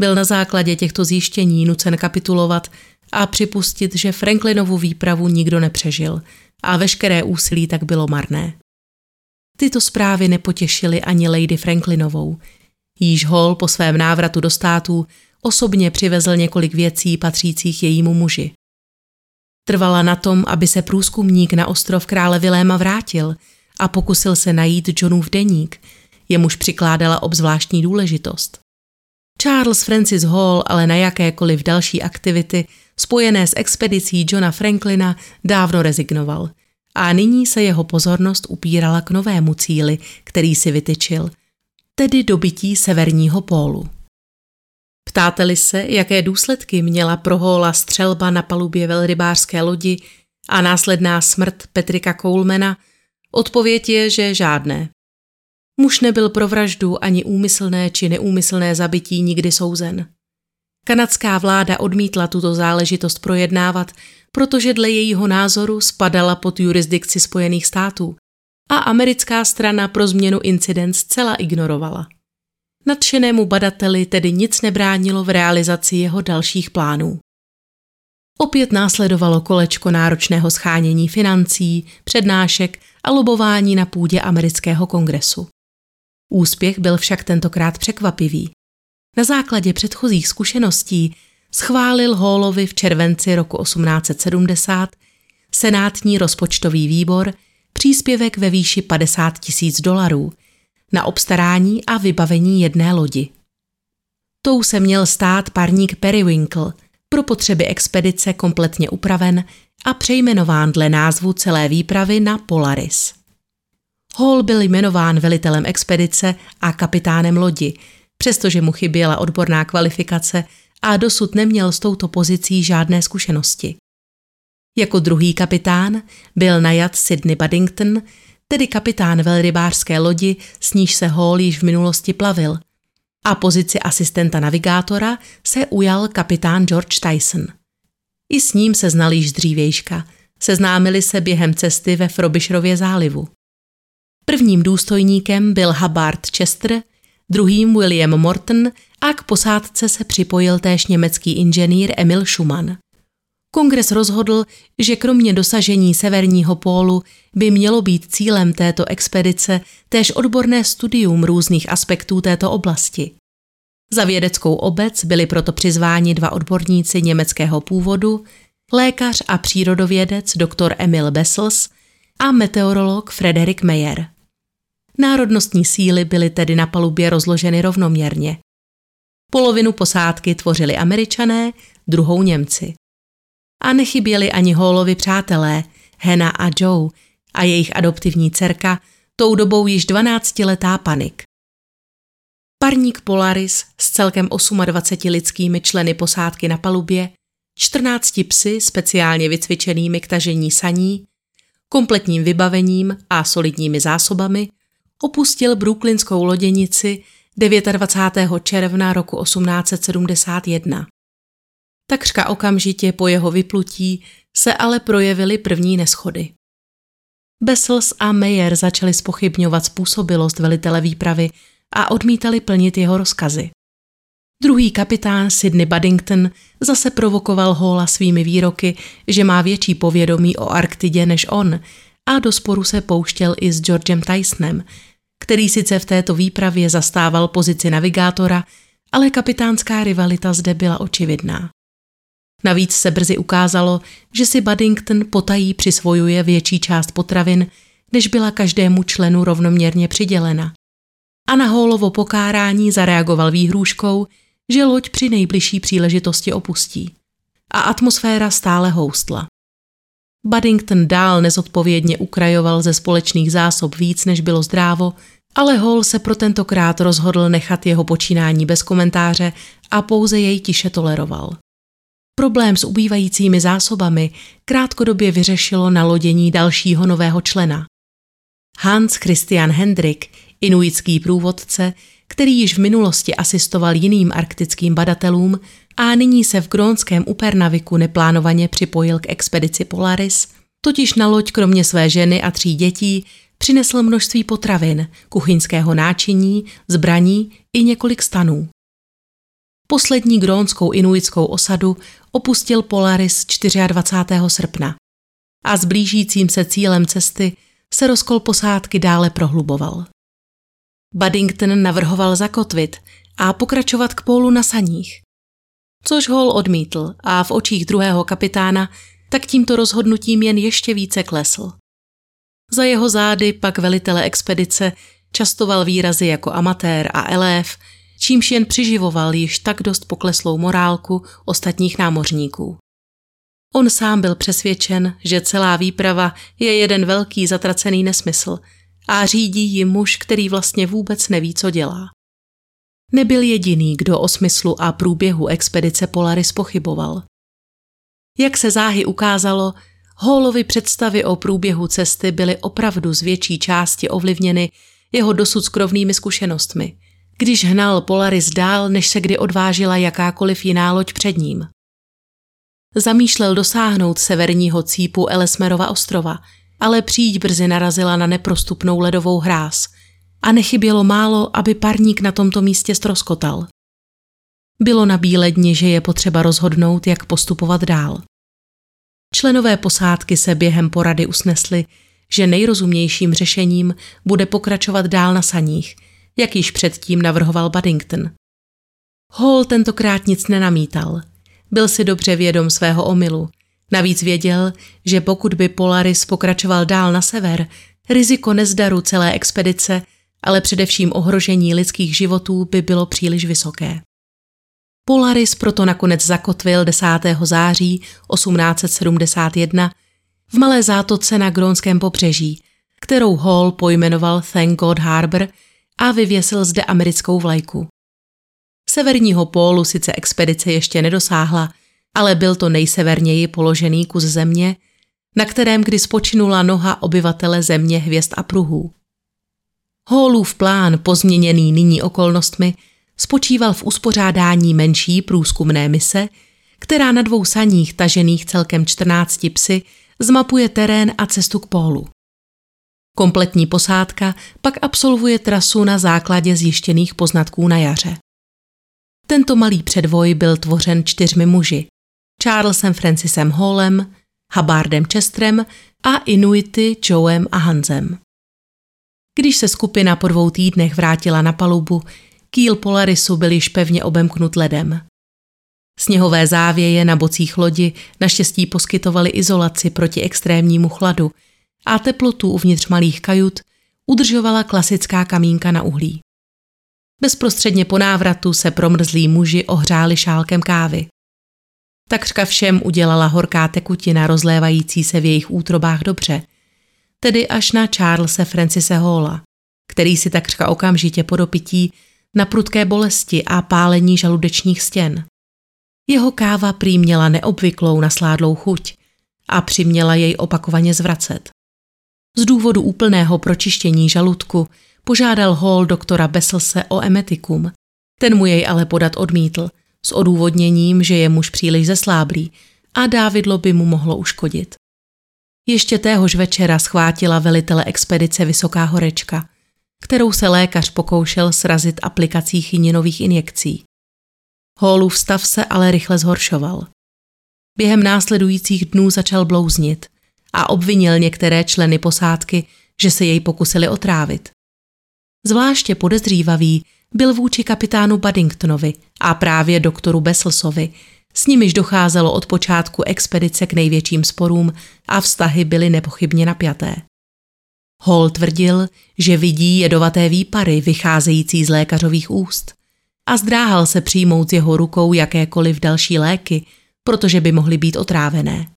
Byl na základě těchto zjištění nucen kapitulovat a připustit, že Franklinovu výpravu nikdo nepřežil a veškeré úsilí tak bylo marné. Tyto zprávy nepotěšily ani Lady Franklinovou. Jíž Hall po svém návratu do států osobně přivezl několik věcí patřících jejímu muži. Trvala na tom, aby se průzkumník na ostrov krále Viléma vrátil a pokusil se najít Johnův deník, jemuž přikládala obzvláštní důležitost. Charles Francis Hall ale na jakékoliv další aktivity spojené s expedicí Johna Franklina dávno rezignoval a nyní se jeho pozornost upírala k novému cíli, který si vytyčil, tedy dobytí severního pólu. Ptáte-li se, jaké důsledky měla pro Hola střelba na palubě velrybářské lodi a následná smrt Petrika Colemana, odpověď je, že žádné. Muž nebyl pro vraždu ani úmyslné či neúmyslné zabití nikdy souzen. Kanadská vláda odmítla tuto záležitost projednávat, protože dle jejího názoru spadala pod jurisdikci Spojených států a americká strana pro změnu incident zcela ignorovala. Nadšenému badateli tedy nic nebránilo v realizaci jeho dalších plánů. Opět následovalo kolečko náročného schánění financí, přednášek a lobování na půdě amerického kongresu. Úspěch byl však tentokrát překvapivý. Na základě předchozích zkušeností schválil Hallovi v červenci roku 1870 senátní rozpočtový výbor příspěvek ve výši 50 tisíc dolarů na obstarání a vybavení jedné lodi. Tou se měl stát parník Periwinkle, pro potřeby expedice kompletně upraven a přejmenován dle názvu celé výpravy na Polaris. Hall byl jmenován velitelem expedice a kapitánem lodi, přestože mu chyběla odborná kvalifikace a dosud neměl s touto pozicí žádné zkušenosti. Jako druhý kapitán byl najat Sydney Buddington, tedy kapitán velrybářské lodi, s níž se Hall již v minulosti plavil. A pozici asistenta navigátora se ujal kapitán George Tyson. I s ním se znal již dřívějška, seznámili se během cesty ve Frobisherově zálivu. Prvním důstojníkem byl Hubbard Chester, druhým William Morton a k posádce se připojil též německý inženýr Emil Schumann. Kongres rozhodl, že kromě dosažení severního pólu by mělo být cílem této expedice též odborné studium různých aspektů této oblasti. Za vědeckou obec byli proto přizváni dva odborníci německého původu, lékař a přírodovědec dr. Emil Bessels a meteorolog Frederik Meyer. Národnostní síly byly tedy na palubě rozloženy rovnoměrně. Polovinu posádky tvořili američané, druhou Němci. A nechyběli ani Hallovi přátelé, Hena a Joe a jejich adoptivní dcerka, tou dobou již 12-letá panik. Parník Polaris s celkem 28 lidskými členy posádky na palubě, 14 psy speciálně vycvičenými k tažení saní, kompletním vybavením a solidními zásobami – opustil brooklynskou loděnici 29. června roku 1871. Takřka okamžitě po jeho vyplutí se ale projevily první neschody. Bessels a Meyer začali spochybňovat způsobilost velitele výpravy a odmítali plnit jeho rozkazy. Druhý kapitán Sidney Buddington zase provokoval Hola svými výroky, že má větší povědomí o Arktidě než on a do sporu se pouštěl i s Georgem Tysonem, který sice v této výpravě zastával pozici navigátora, ale kapitánská rivalita zde byla očividná. Navíc se brzy ukázalo, že si Buddington potají přisvojuje větší část potravin, než byla každému členu rovnoměrně přidělena. A na Hallovo pokárání zareagoval výhrůžkou, že loď při nejbližší příležitosti opustí. A atmosféra stále houstla. Buddington dál nezodpovědně ukrajoval ze společných zásob víc, než bylo zdrávo, ale Hall se pro tentokrát rozhodl nechat jeho počínání bez komentáře a pouze jej tiše toleroval. Problém s ubývajícími zásobami krátkodobě vyřešilo nalodění dalšího nového člena. Hans Christian Hendrik, inuitský průvodce, který již v minulosti asistoval jiným arktickým badatelům a nyní se v grónském Upernaviku neplánovaně připojil k expedici Polaris, totiž na loď kromě své ženy a tří dětí přinesl množství potravin, kuchyňského náčiní, zbraní i několik stanů. Poslední grónskou inuitskou osadu opustil Polaris 24. srpna a s blížícím se cílem cesty se rozkol posádky dále prohluboval. Buddington navrhoval zakotvit a pokračovat k pólu na saních. Což Hall odmítl a v očích druhého kapitána tak tímto rozhodnutím jen ještě více klesl. Za jeho zády pak velitele expedice častoval výrazy jako amatér a elév, čímž jen přiživoval již tak dost pokleslou morálku ostatních námořníků. On sám byl přesvědčen, že celá výprava je jeden velký zatracený nesmysl a řídí ji muž, který vlastně vůbec neví, co dělá. Nebyl jediný, kdo o smyslu a průběhu expedice Polaris pochyboval. Jak se záhy ukázalo, Hallovy představy o průběhu cesty byly opravdu z větší části ovlivněny jeho dosud skrovnými zkušenostmi, když hnal Polaris dál, než se kdy odvážila jakákoliv jiná loď před ním. Zamýšlel dosáhnout severního cípu Elesmerova ostrova, ale příď brzy narazila na neprostupnou ledovou hráz a nechybělo málo, aby parník na tomto místě stroskotal. Bylo na bílé dni, že je potřeba rozhodnout, jak postupovat dál. Členové posádky se během porady usnesli, že nejrozumnějším řešením bude pokračovat dál na saních, jak již předtím navrhoval Buddington. Hall tentokrát nic nenamítal. Byl si dobře vědom svého omylu. Navíc věděl, že pokud by Polaris pokračoval dál na sever, riziko nezdaru celé expedice, ale především ohrožení lidských životů by bylo příliš vysoké. Polaris proto nakonec zakotvil 10. září 1871 v malé zátoce na Grónském pobřeží, kterou Hall pojmenoval Thank God Harbor a vyvěsil zde americkou vlajku. Severního pólu sice expedice ještě nedosáhla, ale byl to nejseverněji položený kus země, na kterém kdy spočinula noha obyvatele země hvězd a pruhů. Hallův plán, pozměněný nyní okolnostmi, spočíval v uspořádání menší průzkumné mise, která na dvou saních tažených celkem 14 psy zmapuje terén a cestu k pólu. Kompletní posádka pak absolvuje trasu na základě zjištěných poznatků na jaře. Tento malý předvoj byl tvořen čtyřmi muži. Charlesem Francisem Hallem, Hubbardem Chestrem a Inuity Joem a Hansem. Když se skupina po dvou týdnech vrátila na palubu, kýl Polarisu byl již pevně obemknut ledem. Sněhové závěje na bocích lodi naštěstí poskytovaly izolaci proti extrémnímu chladu a teplotu uvnitř malých kajut udržovala klasická kamínka na uhlí. Bezprostředně po návratu se promrzlí muži ohřáli šálkem kávy. Takřka všem udělala horká tekutina rozlévající se v jejich útrobách dobře, tedy až na Charlesa Francise Halla, který si takřka okamžitě po dopití na prudké bolesti a pálení žaludečních stěn. Jeho káva prý měla neobvyklou nasládlou chuť a přiměla jej opakovaně zvracet. Z důvodu úplného pročištění žaludku požádal Hall doktora Besselse o emetikum. Ten mu jej ale podat odmítl, s odůvodněním, že je muž příliš zesláblý a dávidlo by mu mohlo uškodit. Ještě téhož večera schvátila velitele expedice Vysoká horečka, kterou se lékař pokoušel srazit aplikací chyninových injekcí. Hallův stav se ale rychle zhoršoval. Během následujících dnů začal blouznit a obvinil některé členy posádky, že se jej pokusili otrávit. Zvláště podezřívavý byl vůči kapitánu Buddingtonovi a právě doktoru Besselsovi, s nimiž docházelo od počátku expedice k největším sporům a vztahy byly nepochybně napjaté. Hall tvrdil, že vidí jedovaté výpary vycházející z lékařových úst a zdráhal se přijmout z jeho rukou jakékoliv další léky, protože by mohly být otrávené.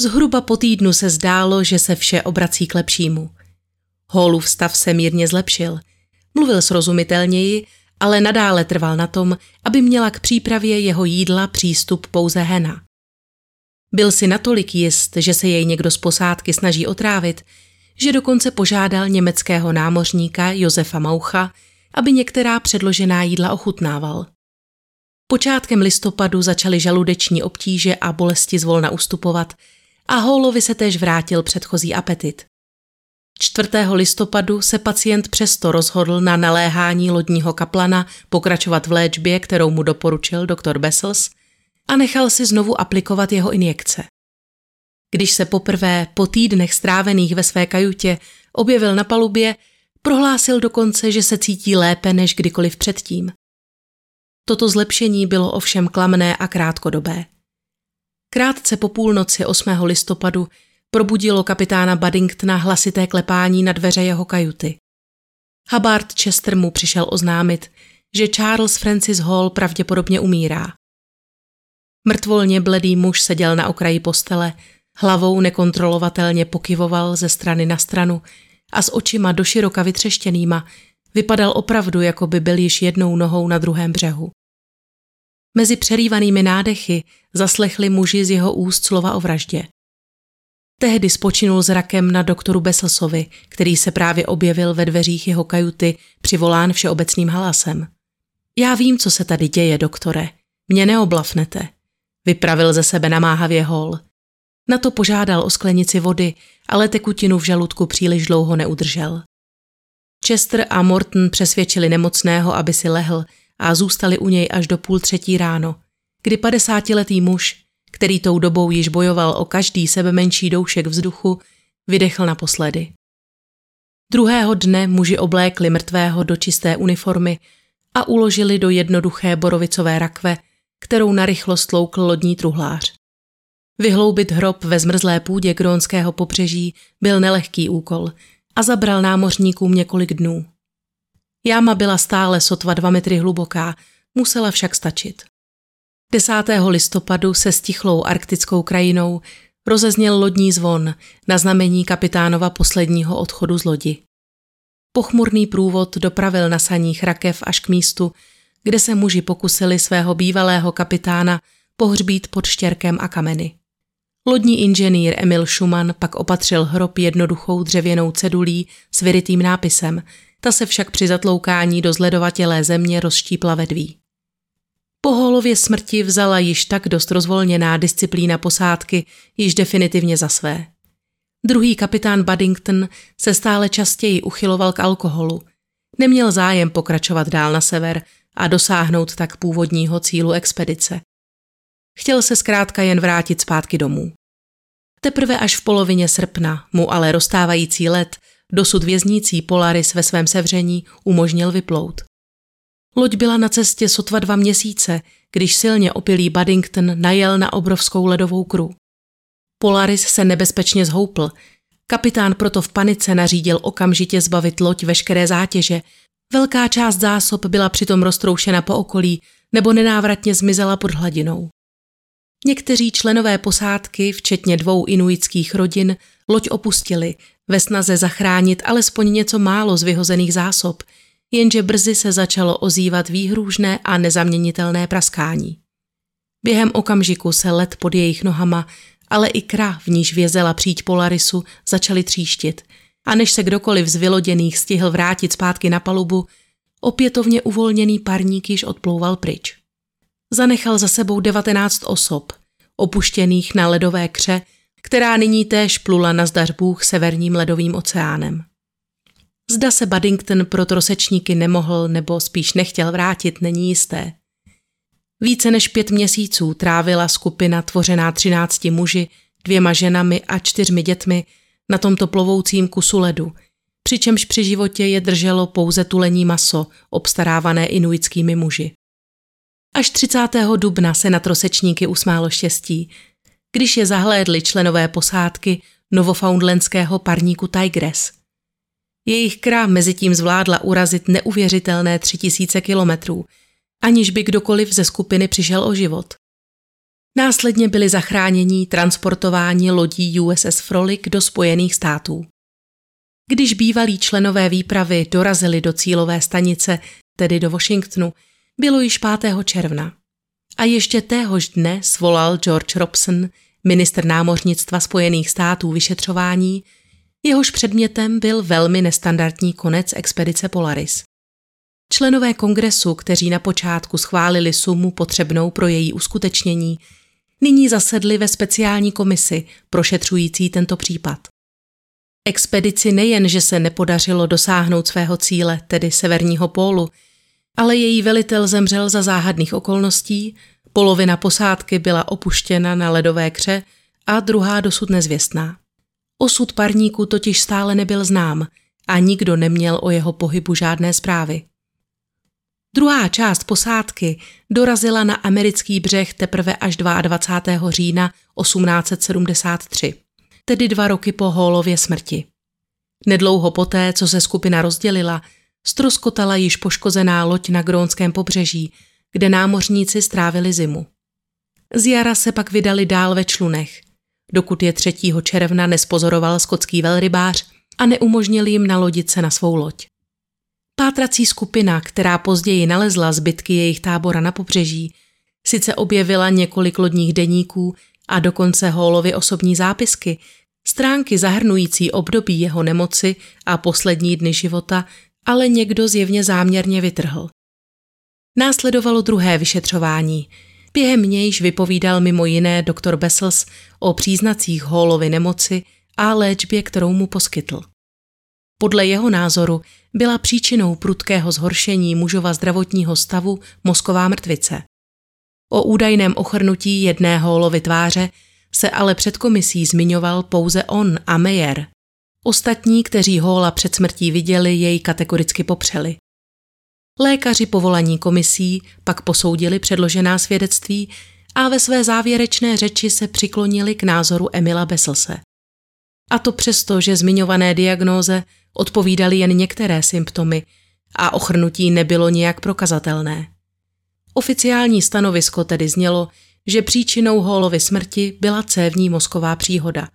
Zhruba po týdnu se zdálo, že se vše obrací k lepšímu. Hallův stav se mírně zlepšil. Mluvil srozumitelněji, ale nadále trval na tom, aby měla k přípravě jeho jídla přístup pouze Hena. Byl si natolik jist, že se jej někdo z posádky snaží otrávit, že dokonce požádal německého námořníka Josefa Maucha, aby některá předložená jídla ochutnával. Počátkem listopadu začaly žaludeční obtíže a bolesti zvolna ustupovat a Hallovi se též vrátil předchozí apetit. 4. listopadu se pacient přesto rozhodl na naléhání lodního kaplana pokračovat v léčbě, kterou mu doporučil doktor Bessels, a nechal si znovu aplikovat jeho injekce. Když se poprvé po týdnech strávených ve své kajutě objevil na palubě, prohlásil dokonce, že se cítí lépe než kdykoliv předtím. Toto zlepšení bylo ovšem klamné a krátkodobé. Krátce po půlnoci 8. listopadu probudilo kapitána Baddingtona hlasité klepání na dveře jeho kajuty. Hubbard Chester mu přišel oznámit, že Charles Francis Hall pravděpodobně umírá. Mrtvolně bledý muž seděl na okraji postele, hlavou nekontrolovatelně pokyvoval ze strany na stranu a s očima doširoka vytřeštěnýma vypadal opravdu, jako by byl již jednou nohou na druhém břehu. Mezi přerývanými nádechy zaslechli muži z jeho úst slova o vraždě. Tehdy spočinul zrakem na doktoru Beselsovi, který se právě objevil ve dveřích jeho kajuty, přivolán všeobecným halasem. Já vím, co se tady děje, doktore. Mě neoblafnete. Vypravil ze sebe namáhavě hol. Na to požádal o sklenici vody, ale tekutinu v žaludku příliš dlouho neudržel. Chester a Morton přesvědčili nemocného, aby si lehl a zůstali u něj až do půl třetí ráno, kdy padesátiletý muž, který tou dobou již bojoval o každý sebe menší doušek vzduchu, vydechl naposledy. Druhého dne muži oblékli mrtvého do čisté uniformy a uložili do jednoduché borovicové rakve, kterou narychlo stloukl lodní truhlář. Vyhloubit hrob ve zmrzlé půdě grónského pobřeží byl nelehký úkol a zabral námořníkům několik dnů. Jáma byla stále sotva dva metry hluboká, musela však stačit. 10. listopadu se stichlou arktickou krajinou rozezněl lodní zvon na znamení kapitánova posledního odchodu z lodi. Pochmurný průvod dopravil na saních rakev až k místu, kde se muži pokusili svého bývalého kapitána pohřbít pod štěrkem a kameny. Lodní inženýr Emil Schumann pak opatřil hrob jednoduchou dřevěnou cedulí s vyrytým nápisem, ta se však při zatloukání do zledovatělé země rozštípla vedví. Po Holově smrti vzala již tak dost rozvolněná disciplína posádky již definitivně za své. Druhý kapitán Buddington se stále častěji uchyloval k alkoholu. Neměl zájem pokračovat dál na sever a dosáhnout tak původního cílu expedice. Chtěl se zkrátka jen vrátit zpátky domů. Teprve až v polovině srpna mu ale rozstávající let, dosud věznící Polaris ve svém sevření, umožnil vyplout. Loď byla na cestě sotva dva měsíce, když silně opilý Buddington najel na obrovskou ledovou kru. Polaris se nebezpečně zhoupl, kapitán proto v panice nařídil okamžitě zbavit loď veškeré zátěže, velká část zásob byla přitom roztroušena po okolí nebo nenávratně zmizela pod hladinou. Někteří členové posádky, včetně dvou inuitských rodin, loď opustili ve snaze zachránit alespoň něco málo z vyhozených zásob, jenže brzy se začalo ozývat výhrůžné a nezaměnitelné praskání. Během okamžiku se led pod jejich nohama, ale i kra, v níž vězela příď Polarisu, začaly tříštit a než se kdokoliv z vyloděných stihl vrátit zpátky na palubu, opětovně uvolněný parník již odplouval pryč. Zanechal za sebou 19 osob, opuštěných na ledové kře, která nyní též plula na zdař Bůh severním ledovým oceánem. Zda se Buddington pro trosečníky nemohl nebo spíš nechtěl vrátit, není jisté. Více než pět měsíců trávila skupina tvořená třinácti muži, dvěma ženami a čtyřmi dětmi na tomto plovoucím kusu ledu, přičemž při životě je drželo pouze tulení maso, obstarávané inuitskými muži. Až 30. dubna se na trosečníky usmálo štěstí, když je zahlédli členové posádky novofoundlandského parníku Tigress. Jejich krám mezitím zvládla urazit neuvěřitelné tři tisíce kilometrů, aniž by kdokoliv ze skupiny přišel o život. Následně byli zachráněni transportováni lodí USS Frolic do Spojených států. Když bývalí členové výpravy dorazili do cílové stanice, tedy do Washingtonu, bylo již 5. června. A ještě téhož dne svolal George Robson, ministr námořnictva Spojených států, vyšetřování, jehož předmětem byl velmi nestandardní konec expedice Polaris. Členové kongresu, kteří na počátku schválili sumu potřebnou pro její uskutečnění, nyní zasedli ve speciální komisi prošetřující tento případ. Expedici nejen, že se nepodařilo dosáhnout svého cíle, tedy severního pólu, ale její velitel zemřel za záhadných okolností, polovina posádky byla opuštěna na ledové kře a druhá dosud nezvěstná. Osud parníku totiž stále nebyl znám a nikdo neměl o jeho pohybu žádné zprávy. Druhá část posádky dorazila na americký břeh teprve až 22. října 1873, tedy dva roky po Hallově smrti. Nedlouho poté, co se skupina rozdělila, stroskotala již poškozená loď na Grónském pobřeží, kde námořníci strávili zimu. Z jara se pak vydali dál ve člunech, dokud je 3. června nespozoroval skotský velrybář a neumožnil jim nalodit se na svou loď. Pátrací skupina, která později nalezla zbytky jejich tábora na pobřeží, sice objevila několik lodních deníků a dokonce Hallovy osobní zápisky, stránky zahrnující období jeho nemoci a poslední dny života, ale někdo zjevně záměrně vytrhl. Následovalo druhé vyšetřování. Během nějž vypovídal mimo jiné doktor Bessels o příznacích Hallovy nemoci a léčbě, kterou mu poskytl. Podle jeho názoru byla příčinou prudkého zhoršení mužova zdravotního stavu mozková mrtvice. O údajném ochrnutí jedné Hallovy tváře se ale před komisí zmiňoval pouze on a Meyer. Ostatní, kteří Halla před smrtí viděli, jej kategoricky popřeli. Lékaři povolaní komisí pak posoudili předložená svědectví a ve své závěrečné řeči se přiklonili k názoru Emila Besselse. A to přesto, že zmiňované diagnóze odpovídaly jen některé symptomy a ochrnutí nebylo nijak prokazatelné. Oficiální stanovisko tedy znělo, že příčinou Hallovy smrti byla cévní mozková příhoda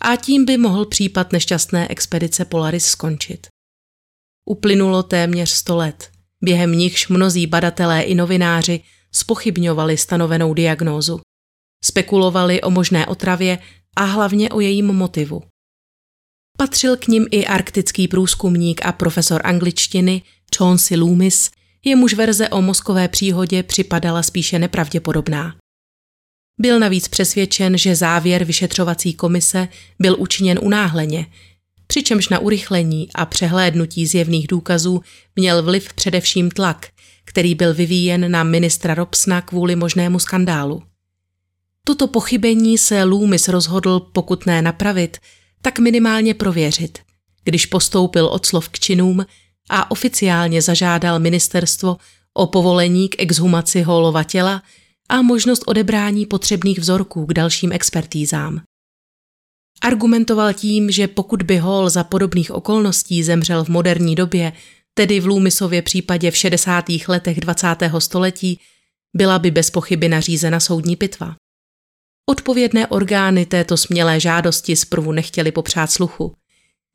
a tím by mohl případ nešťastné expedice Polaris skončit. Uplynulo téměř sto let, během nichž mnozí badatelé i novináři spochybňovali stanovenou diagnózu. Spekulovali o možné otravě a hlavně o jejím motivu. Patřil k nim i arktický průzkumník a profesor angličtiny Chauncey Loomis, jemuž verze o mozkové příhodě připadala spíše nepravděpodobná. Byl navíc přesvědčen, že závěr vyšetřovací komise byl učiněn unáhleně, přičemž na urychlení a přehlédnutí zjevných důkazů měl vliv především tlak, který byl vyvíjen na ministra Robsna kvůli možnému skandálu. Toto pochybení se Loomis rozhodl, pokud ne napravit, tak minimálně prověřit, když postoupil od slov k činům a oficiálně zažádal ministerstvo o povolení k exhumaci Hallova těla a možnost odebrání potřebných vzorků k dalším expertízám. Argumentoval tím, že pokud by Hall za podobných okolností zemřel v moderní době, tedy v Loomisově případě v 60. letech 20. století, byla by bez pochyby nařízena soudní pitva. Odpovědné orgány této smělé žádosti zprvu nechtěli popřát sluchu.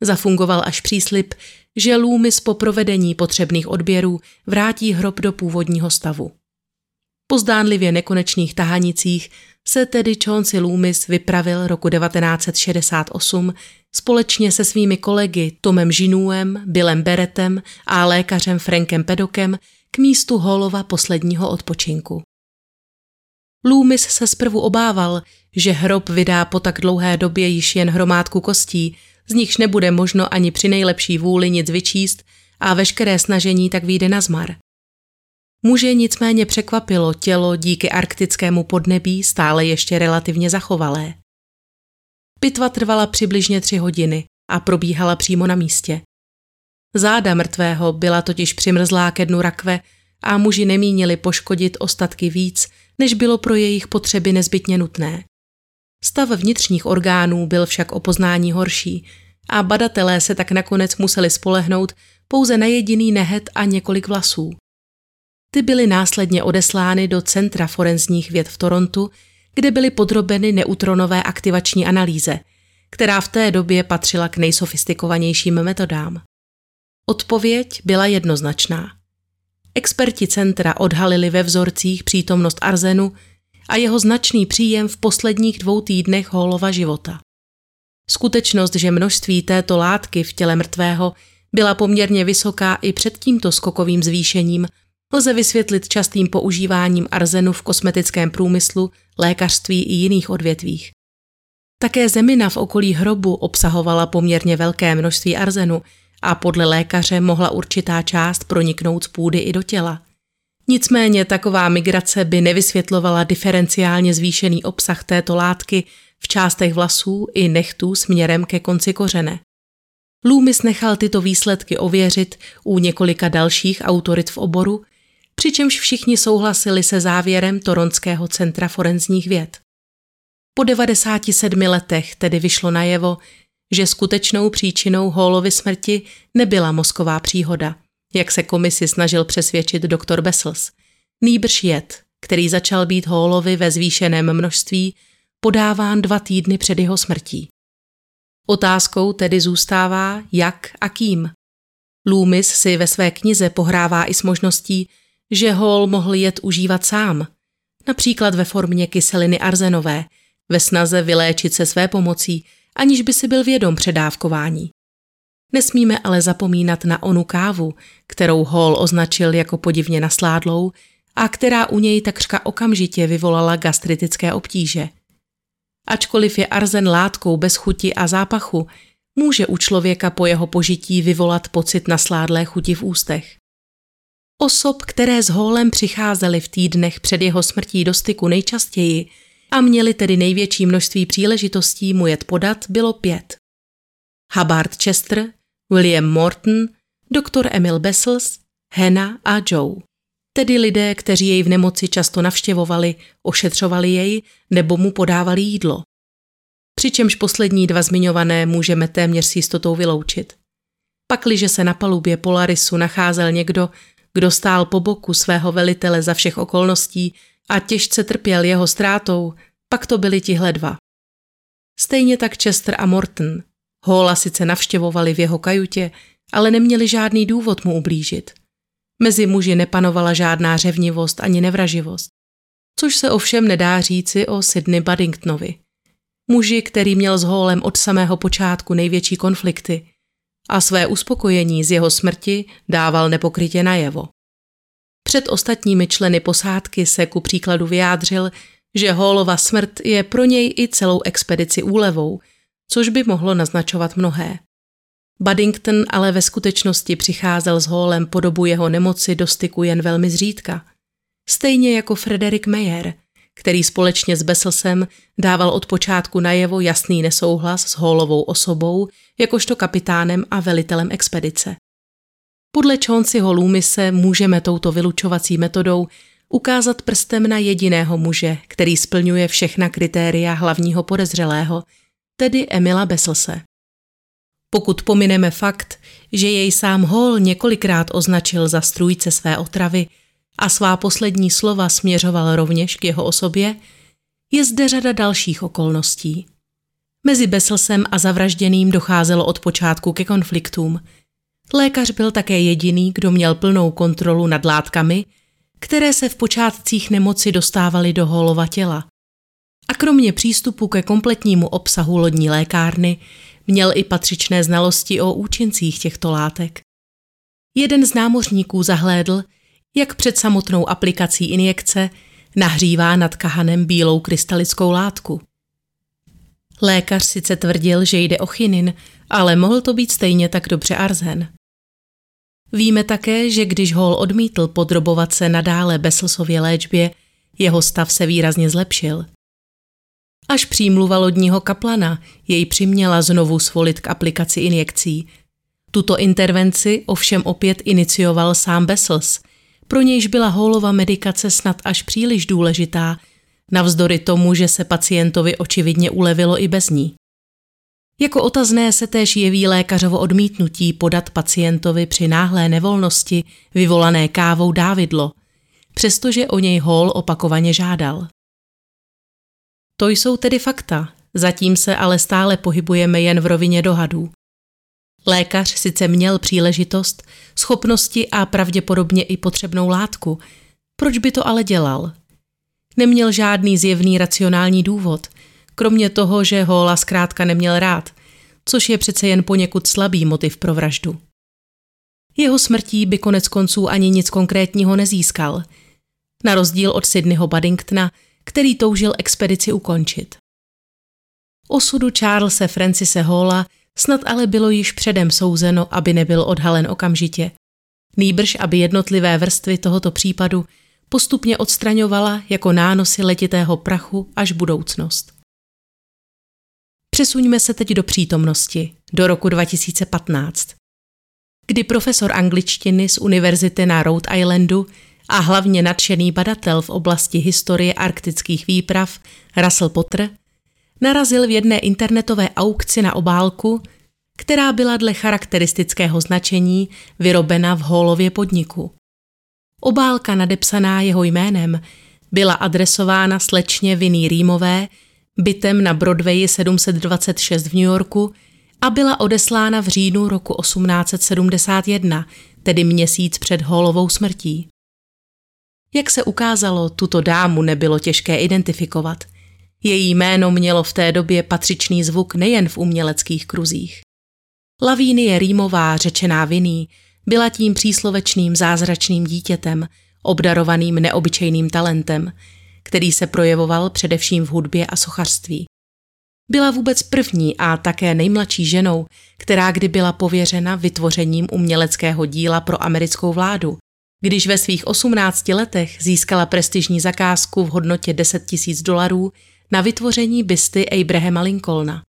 Zafungoval až příslip, že Loomis po provedení potřebných odběrů vrátí hrob do původního stavu. Po zdánlivě nekonečných tahanicích se tedy Chauncey Loomis vypravil roku 1968 společně se svými kolegy Tomem Žinuem, Billem Beretem a lékařem Frankem Pedokem k místu Holova posledního odpočinku. Loomis se zprvu obával, že hrob vydá po tak dlouhé době již jen hromádku kostí, z nichž nebude možno ani při nejlepší vůli nic vyčíst a veškeré snažení tak vyjde na zmar. Muže nicméně překvapilo tělo díky arktickému podnebí stále ještě relativně zachovalé. Pitva trvala přibližně tři hodiny a probíhala přímo na místě. Záda mrtvého byla totiž přimrzlá ke dnu rakve a muži nemínili poškodit ostatky víc, než bylo pro jejich potřeby nezbytně nutné. Stav vnitřních orgánů byl však o poznání horší a badatelé se tak nakonec museli spolehnout pouze na jediný nehet a několik vlasů. Ty byly následně odeslány do Centra forenzních věd v Torontu, kde byly podrobeny neutronové aktivační analýze, která v té době patřila k nejsofistikovanějším metodám. Odpověď byla jednoznačná. Experti centra odhalili ve vzorcích přítomnost arzenu a jeho značný příjem v posledních dvou týdnech Hallova života. Skutečnost, že množství této látky v těle mrtvého byla poměrně vysoká i před tímto skokovým zvýšením, lze vysvětlit častým používáním arzenu v kosmetickém průmyslu, lékařství i jiných odvětvích. Také zemina v okolí hrobu obsahovala poměrně velké množství arzenu a podle lékaře mohla určitá část proniknout z půdy i do těla. Nicméně taková migrace by nevysvětlovala diferenciálně zvýšený obsah této látky v částech vlasů i nechtů směrem ke konci kořene. Loomis nechal tyto výsledky ověřit u několika dalších autorit v oboru, přičemž všichni souhlasili se závěrem Toronského centra forenzních věd. Po 97 letech tedy vyšlo najevo, že skutečnou příčinou Hallovy smrti nebyla mozková příhoda, jak se komisi snažil přesvědčit doktor Bessels. Nýbrž jed, který začal být Hallovi ve zvýšeném množství podáván dva týdny před jeho smrtí. Otázkou tedy zůstává, jak a kým. Loomis si ve své knize pohrává i s možností, že Hall mohl jet užívat sám, například ve formě kyseliny arzenové, ve snaze vyléčit se své pomocí, aniž by si byl vědom předávkování. Nesmíme ale zapomínat na onu kávu, kterou Hall označil jako podivně nasládlou a která u něj takřka okamžitě vyvolala gastritické obtíže. Ačkoliv je arzen látkou bez chuti a zápachu, může u člověka po jeho požití vyvolat pocit nasládlé chuti v ústech. Osob, které s Hólem přicházely v týdnech před jeho smrtí do styku nejčastěji a měli tedy největší množství příležitostí mu jet podat, bylo pět. Hubbard Chester, William Morton, doktor Emil Bessels, Hannah a Joe. Tedy lidé, kteří jej v nemoci často navštěvovali, ošetřovali jej nebo mu podávali jídlo. Přičemž poslední dva zmiňované můžeme téměř s jistotou vyloučit. Pakliže se na palubě Polarisu nacházel někdo, kdo stál po boku svého velitele za všech okolností a těžce trpěl jeho ztrátou, pak to byli tihle dva. Stejně tak Chester a Morton. Hola sice navštěvovali v jeho kajutě, ale neměli žádný důvod mu ublížit. Mezi muži nepanovala žádná řevnivost ani nevraživost, což se ovšem nedá říci o Sydney Buddingtonovi. Muži, který měl s Holem od samého počátku největší konflikty a své uspokojení z jeho smrti dával nepokrytě najevo. Před ostatními členy posádky se ku příkladu vyjádřil, že Hallova smrt je pro něj i celou expedici úlevou, což by mohlo naznačovat mnohé. Buddington ale ve skutečnosti přicházel s Hallem po dobu jeho nemoci do styku jen velmi zřídka. Stejně jako Frederick Mayer, který společně s Besselsem dával od počátku najevo jasný nesouhlas s Hallovou osobou, jakožto kapitánem a velitelem expedice. Podle Chaunceyho Loomise můžeme touto vylučovací metodou ukázat prstem na jediného muže, který splňuje všechna kritéria hlavního podezřelého, tedy Emila Besselse. Pokud pomineme fakt, že jej sám Hall několikrát označil za strůjce své otravy a svá poslední slova směřoval rovněž k jeho osobě, je zde řada dalších okolností. Mezi Besselsem a zavražděným docházelo od počátku ke konfliktům. Lékař byl také jediný, kdo měl plnou kontrolu nad látkami, které se v počátcích nemoci dostávaly do holova těla. A kromě přístupu ke kompletnímu obsahu lodní lékárny měl i patřičné znalosti o účincích těchto látek. Jeden z námořníků zahlédl, jak před samotnou aplikací injekce nahřívá nad kahanem bílou krystalickou látku. Lékař sice tvrdil, že jde o chinin, ale mohl to být stejně tak dobře arzen. Víme také, že když Hall odmítl podrobovat se nadále Beslsově léčbě, jeho stav se výrazně zlepšil. Až přímluva lodního kaplana jej přiměla znovu svolit k aplikaci injekcí. Tuto intervenci ovšem opět inicioval sám Bessels, pro nějž byla Hallova medikace snad až příliš důležitá, navzdory tomu, že se pacientovi očividně ulevilo i bez ní. Jako otazné se též jeví lékařovo odmítnutí podat pacientovi při náhlé nevolnosti vyvolané kávou dávidlo, přestože o něj Hall opakovaně žádal. To jsou tedy fakta, zatím se ale stále pohybujeme jen v rovině dohadů. Lékař sice měl příležitost, schopnosti a pravděpodobně i potřebnou látku. Proč by to ale dělal? Neměl žádný zjevný racionální důvod, kromě toho, že Hola zkrátka neměl rád, což je přece jen poněkud slabý motiv pro vraždu. Jeho smrtí by konec konců ani nic konkrétního nezískal, na rozdíl od Sydneyho Buddingtona, který toužil expedici ukončit. Osudu Charlesa Francise Halla snad ale bylo již předem souzeno, aby nebyl odhalen okamžitě. Nýbrž, aby jednotlivé vrstvy tohoto případu postupně odstraňovala jako nánosy letitého prachu až budoucnost. Přesuňme se teď do přítomnosti, do roku 2015, kdy profesor angličtiny z univerzity na Rhode Islandu a hlavně nadšený badatel v oblasti historie arktických výprav Russell Potter narazil v jedné internetové aukci na obálku, která byla dle charakteristického značení vyrobena v Hallově podniku. Obálka nadepsaná jeho jménem byla adresována slečně Vinnie Rýmové, bytem na Broadwayi 726 v New Yorku a byla odeslána v říjnu roku 1871, tedy měsíc před Hallovou smrtí. Jak se ukázalo, tuto dámu nebylo těžké identifikovat. Její jméno mělo v té době patřičný zvuk nejen v uměleckých kruzích. Lavínie Rýmová, řečená Viní, byla tím příslovečným zázračným dítětem, obdarovaným neobyčejným talentem, který se projevoval především v hudbě a sochařství. Byla vůbec první a také nejmladší ženou, která kdy byla pověřena vytvořením uměleckého díla pro americkou vládu, když ve svých 18 letech získala prestižní zakázku v hodnotě 10 tisíc dolarů na vytvoření bysty Abrahama Lincolna.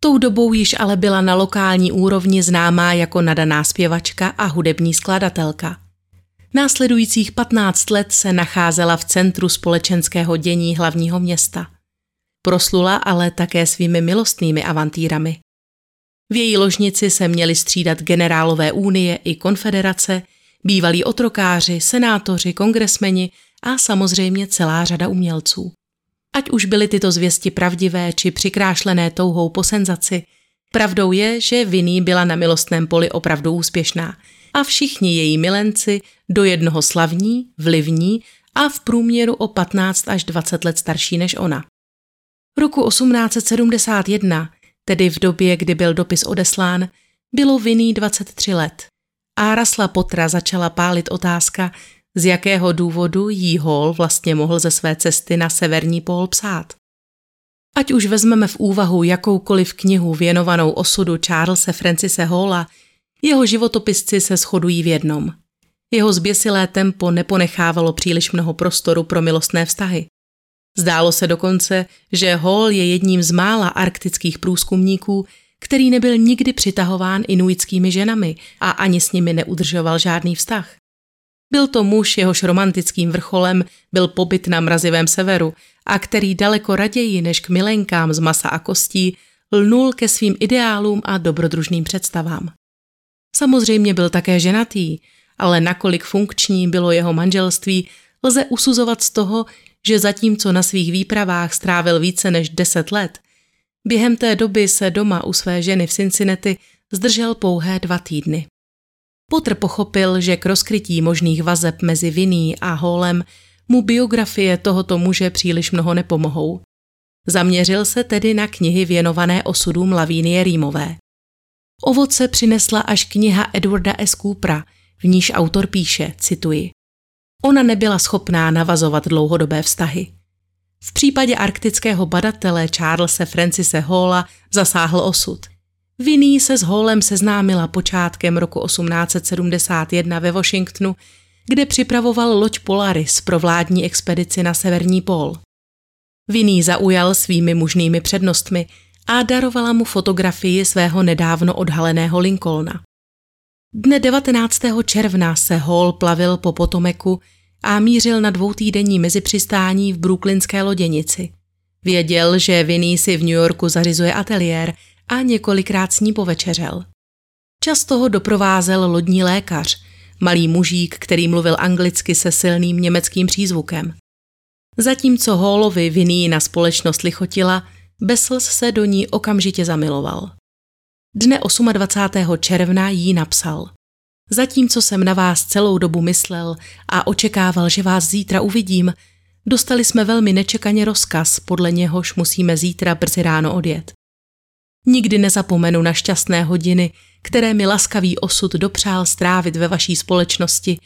Tou dobou již ale byla na lokální úrovni známá jako nadaná zpěvačka a hudební skladatelka. Následujících 15 let se nacházela v centru společenského dění hlavního města. Proslula ale také svými milostnými avantýrami. V její ložnici se měli střídat generálové unie i konfederace, bývalí otrokáři, senátoři, kongresmeni a samozřejmě celá řada umělců. Ať už byly tyto zvěsti pravdivé či přikrášlené touhou po senzaci, pravdou je, že Vinny byla na milostném poli opravdu úspěšná a všichni její milenci do jednoho slavní, vlivní a v průměru o 15 až 20 let starší než ona. Roku 1871, tedy v době, kdy byl dopis odeslán, bylo Vinny 23 let a Rasla Potra začala pálit otázka, z jakého důvodu jí Hall vlastně mohl ze své cesty na severní pól psát. Ať už vezmeme v úvahu jakoukoliv knihu věnovanou osudu Charlesa Francise Halla, jeho životopisci se shodují v jednom. Jeho zběsilé tempo neponechávalo příliš mnoho prostoru pro milostné vztahy. Zdálo se dokonce, že Hall je jedním z mála arktických průzkumníků, který nebyl nikdy přitahován inuitskými ženami a ani s nimi neudržoval žádný vztah. Byl to muž, jehož romantickým vrcholem byl pobyt na mrazivém severu a který daleko raději než k milenkám z masa a kostí lnul ke svým ideálům a dobrodružným představám. Samozřejmě byl také ženatý, ale nakolik funkční bylo jeho manželství, lze usuzovat z toho, že zatímco na svých výpravách strávil více než deset let, během té doby se doma u své ženy v Cincinnati zdržel pouhé dva týdny. Potter pochopil, že k rozkrytí možných vazeb mezi Vinný a Holem mu biografie tohoto muže příliš mnoho nepomohou. Zaměřil se tedy na knihy věnované osudům Lavínie Rýmové. Ovoce přinesla až kniha Edwarda S. Coopera, v níž autor píše, cituji. Ona nebyla schopná navazovat dlouhodobé vztahy. V případě arktického badatele Charlesa Francise Halla zasáhl osud – Vinný se s Holem seznámila počátkem roku 1871 ve Washingtonu, kde připravoval loď Polaris pro vládní expedici na severní pól. Vinný zaujal svými mužnými přednostmi a darovala mu fotografii svého nedávno odhaleného Lincolna. Dne 19. června se Hall plavil po Potomeku a mířil na dvoutýdenní mezipřistání v brooklynské loděnici. Věděl, že Vinny si v New Yorku zařizuje ateliér a několikrát s ní povečeřel. Často ho doprovázel lodní lékař, malý mužík, který mluvil anglicky se silným německým přízvukem. Zatímco Hallovi viní na společnost lichotila, Bessels se do ní okamžitě zamiloval. Dne 28. června jí napsal. Zatímco jsem na vás celou dobu myslel a očekával, že vás zítra uvidím, dostali jsme velmi nečekaně rozkaz, podle něhož musíme zítra brzy ráno odjet. Nikdy nezapomenu na šťastné hodiny, které mi laskavý osud dopřál strávit ve vaší společnosti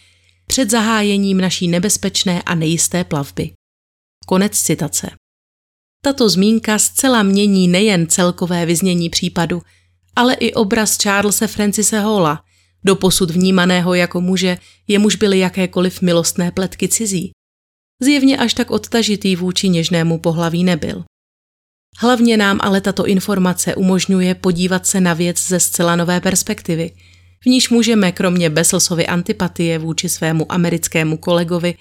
před zahájením naší nebezpečné a nejisté plavby. Konec citace. Tato zmínka zcela mění nejen celkové vyznění případu, ale i obraz Charlesa Francise Halla, doposud vnímaného jako muže, jemuž byly jakékoliv milostné pletky cizí. Zjevně až tak odtažitý vůči něžnému pohlaví nebyl. Hlavně nám ale tato informace umožňuje podívat se na věc ze zcela nové perspektivy, v níž můžeme kromě Beselsovy antipatie vůči svému americkému kolegovi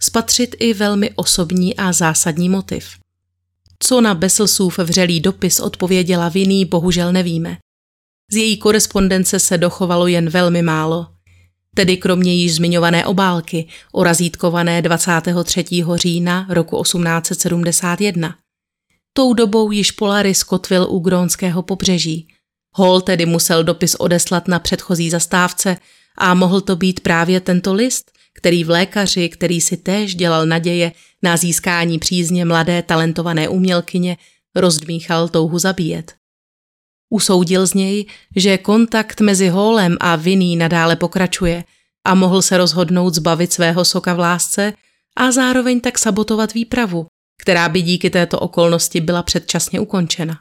spatřit i velmi osobní a zásadní motiv. Co na Besselsův vřelý dopis odpověděla Vinný, bohužel nevíme. Z její korespondence se dochovalo jen velmi málo. Tedy kromě již zmiňované obálky, orazítkované 23. října roku 1871. Tou dobou již Polaris kotvil u Grónského pobřeží. Hall tedy musel dopis odeslat na předchozí zastávce a mohl to být právě tento list, který v lékaři, který si též dělal naděje na získání přízně mladé talentované umělkyně, rozdmíchal touhu zabíjet. Usoudil z něj, že kontakt mezi Hallem a Vinný nadále pokračuje a mohl se rozhodnout zbavit svého soka v lásce a zároveň tak sabotovat výpravu, která by díky této okolnosti byla předčasně ukončena.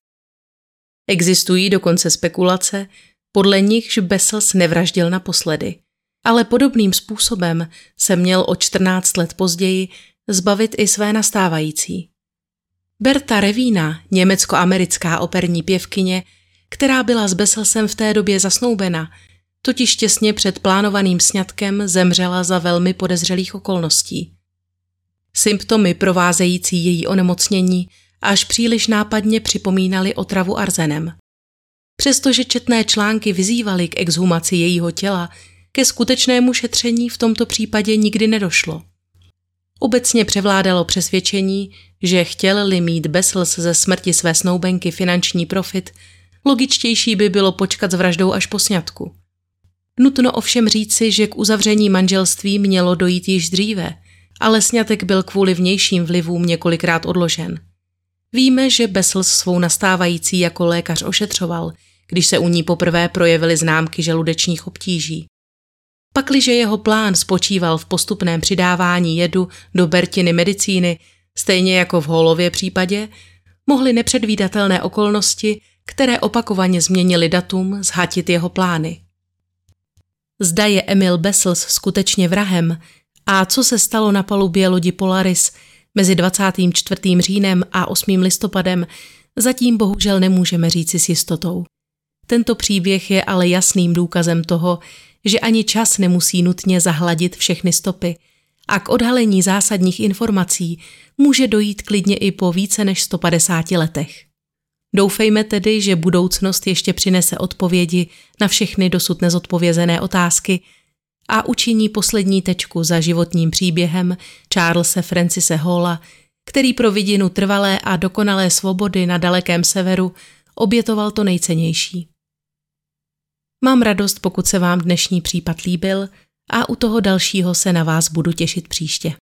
Existují dokonce spekulace, podle nichž Bessels nevraždil naposledy, ale podobným způsobem se měl o 14 let později zbavit i své nastávající. Berta Revína, německo-americká operní pěvkyně, která byla s Besselsem v té době zasnoubena, totiž těsně před plánovaným sňatkem zemřela za velmi podezřelých okolností. Symptomy provázející její onemocnění až příliš nápadně připomínaly otravu arzenem. Přestože četné články vyzývaly k exhumaci jejího těla, ke skutečnému šetření v tomto případě nikdy nedošlo. Obecně převládalo přesvědčení, že chtěl-li mít Bessels ze smrti své snoubenky finanční profit, logičtější by bylo počkat s vraždou až po sňatku. Nutno ovšem říci, že k uzavření manželství mělo dojít již dříve, ale sňatek byl kvůli vnějším vlivům několikrát odložen. Víme, že Bessels svou nastávající jako lékař ošetřoval, když se u ní poprvé projevily známky žaludečních obtíží. Pakliže jeho plán spočíval v postupném přidávání jedu do Bertiny medicíny, stejně jako v Holově případě, mohly nepředvídatelné okolnosti, které opakovaně změnily datum, zhatit jeho plány. Zda je Emil Bessels skutečně vrahem a co se stalo na palubě lodi Polaris mezi 24. říjnem a 8. listopadem, zatím bohužel nemůžeme říci s jistotou. Tento příběh je ale jasným důkazem toho, že ani čas nemusí nutně zahladit všechny stopy a k odhalení zásadních informací může dojít klidně i po více než 150 letech. Doufejme tedy, že budoucnost ještě přinese odpovědi na všechny dosud nezodpovězené otázky a učiní poslední tečku za životním příběhem Charlesa Francise Halla, který pro vidinu trvalé a dokonalé svobody na dalekém severu obětoval to nejcennější. Mám radost, pokud se vám dnešní případ líbil a u toho dalšího se na vás budu těšit příště.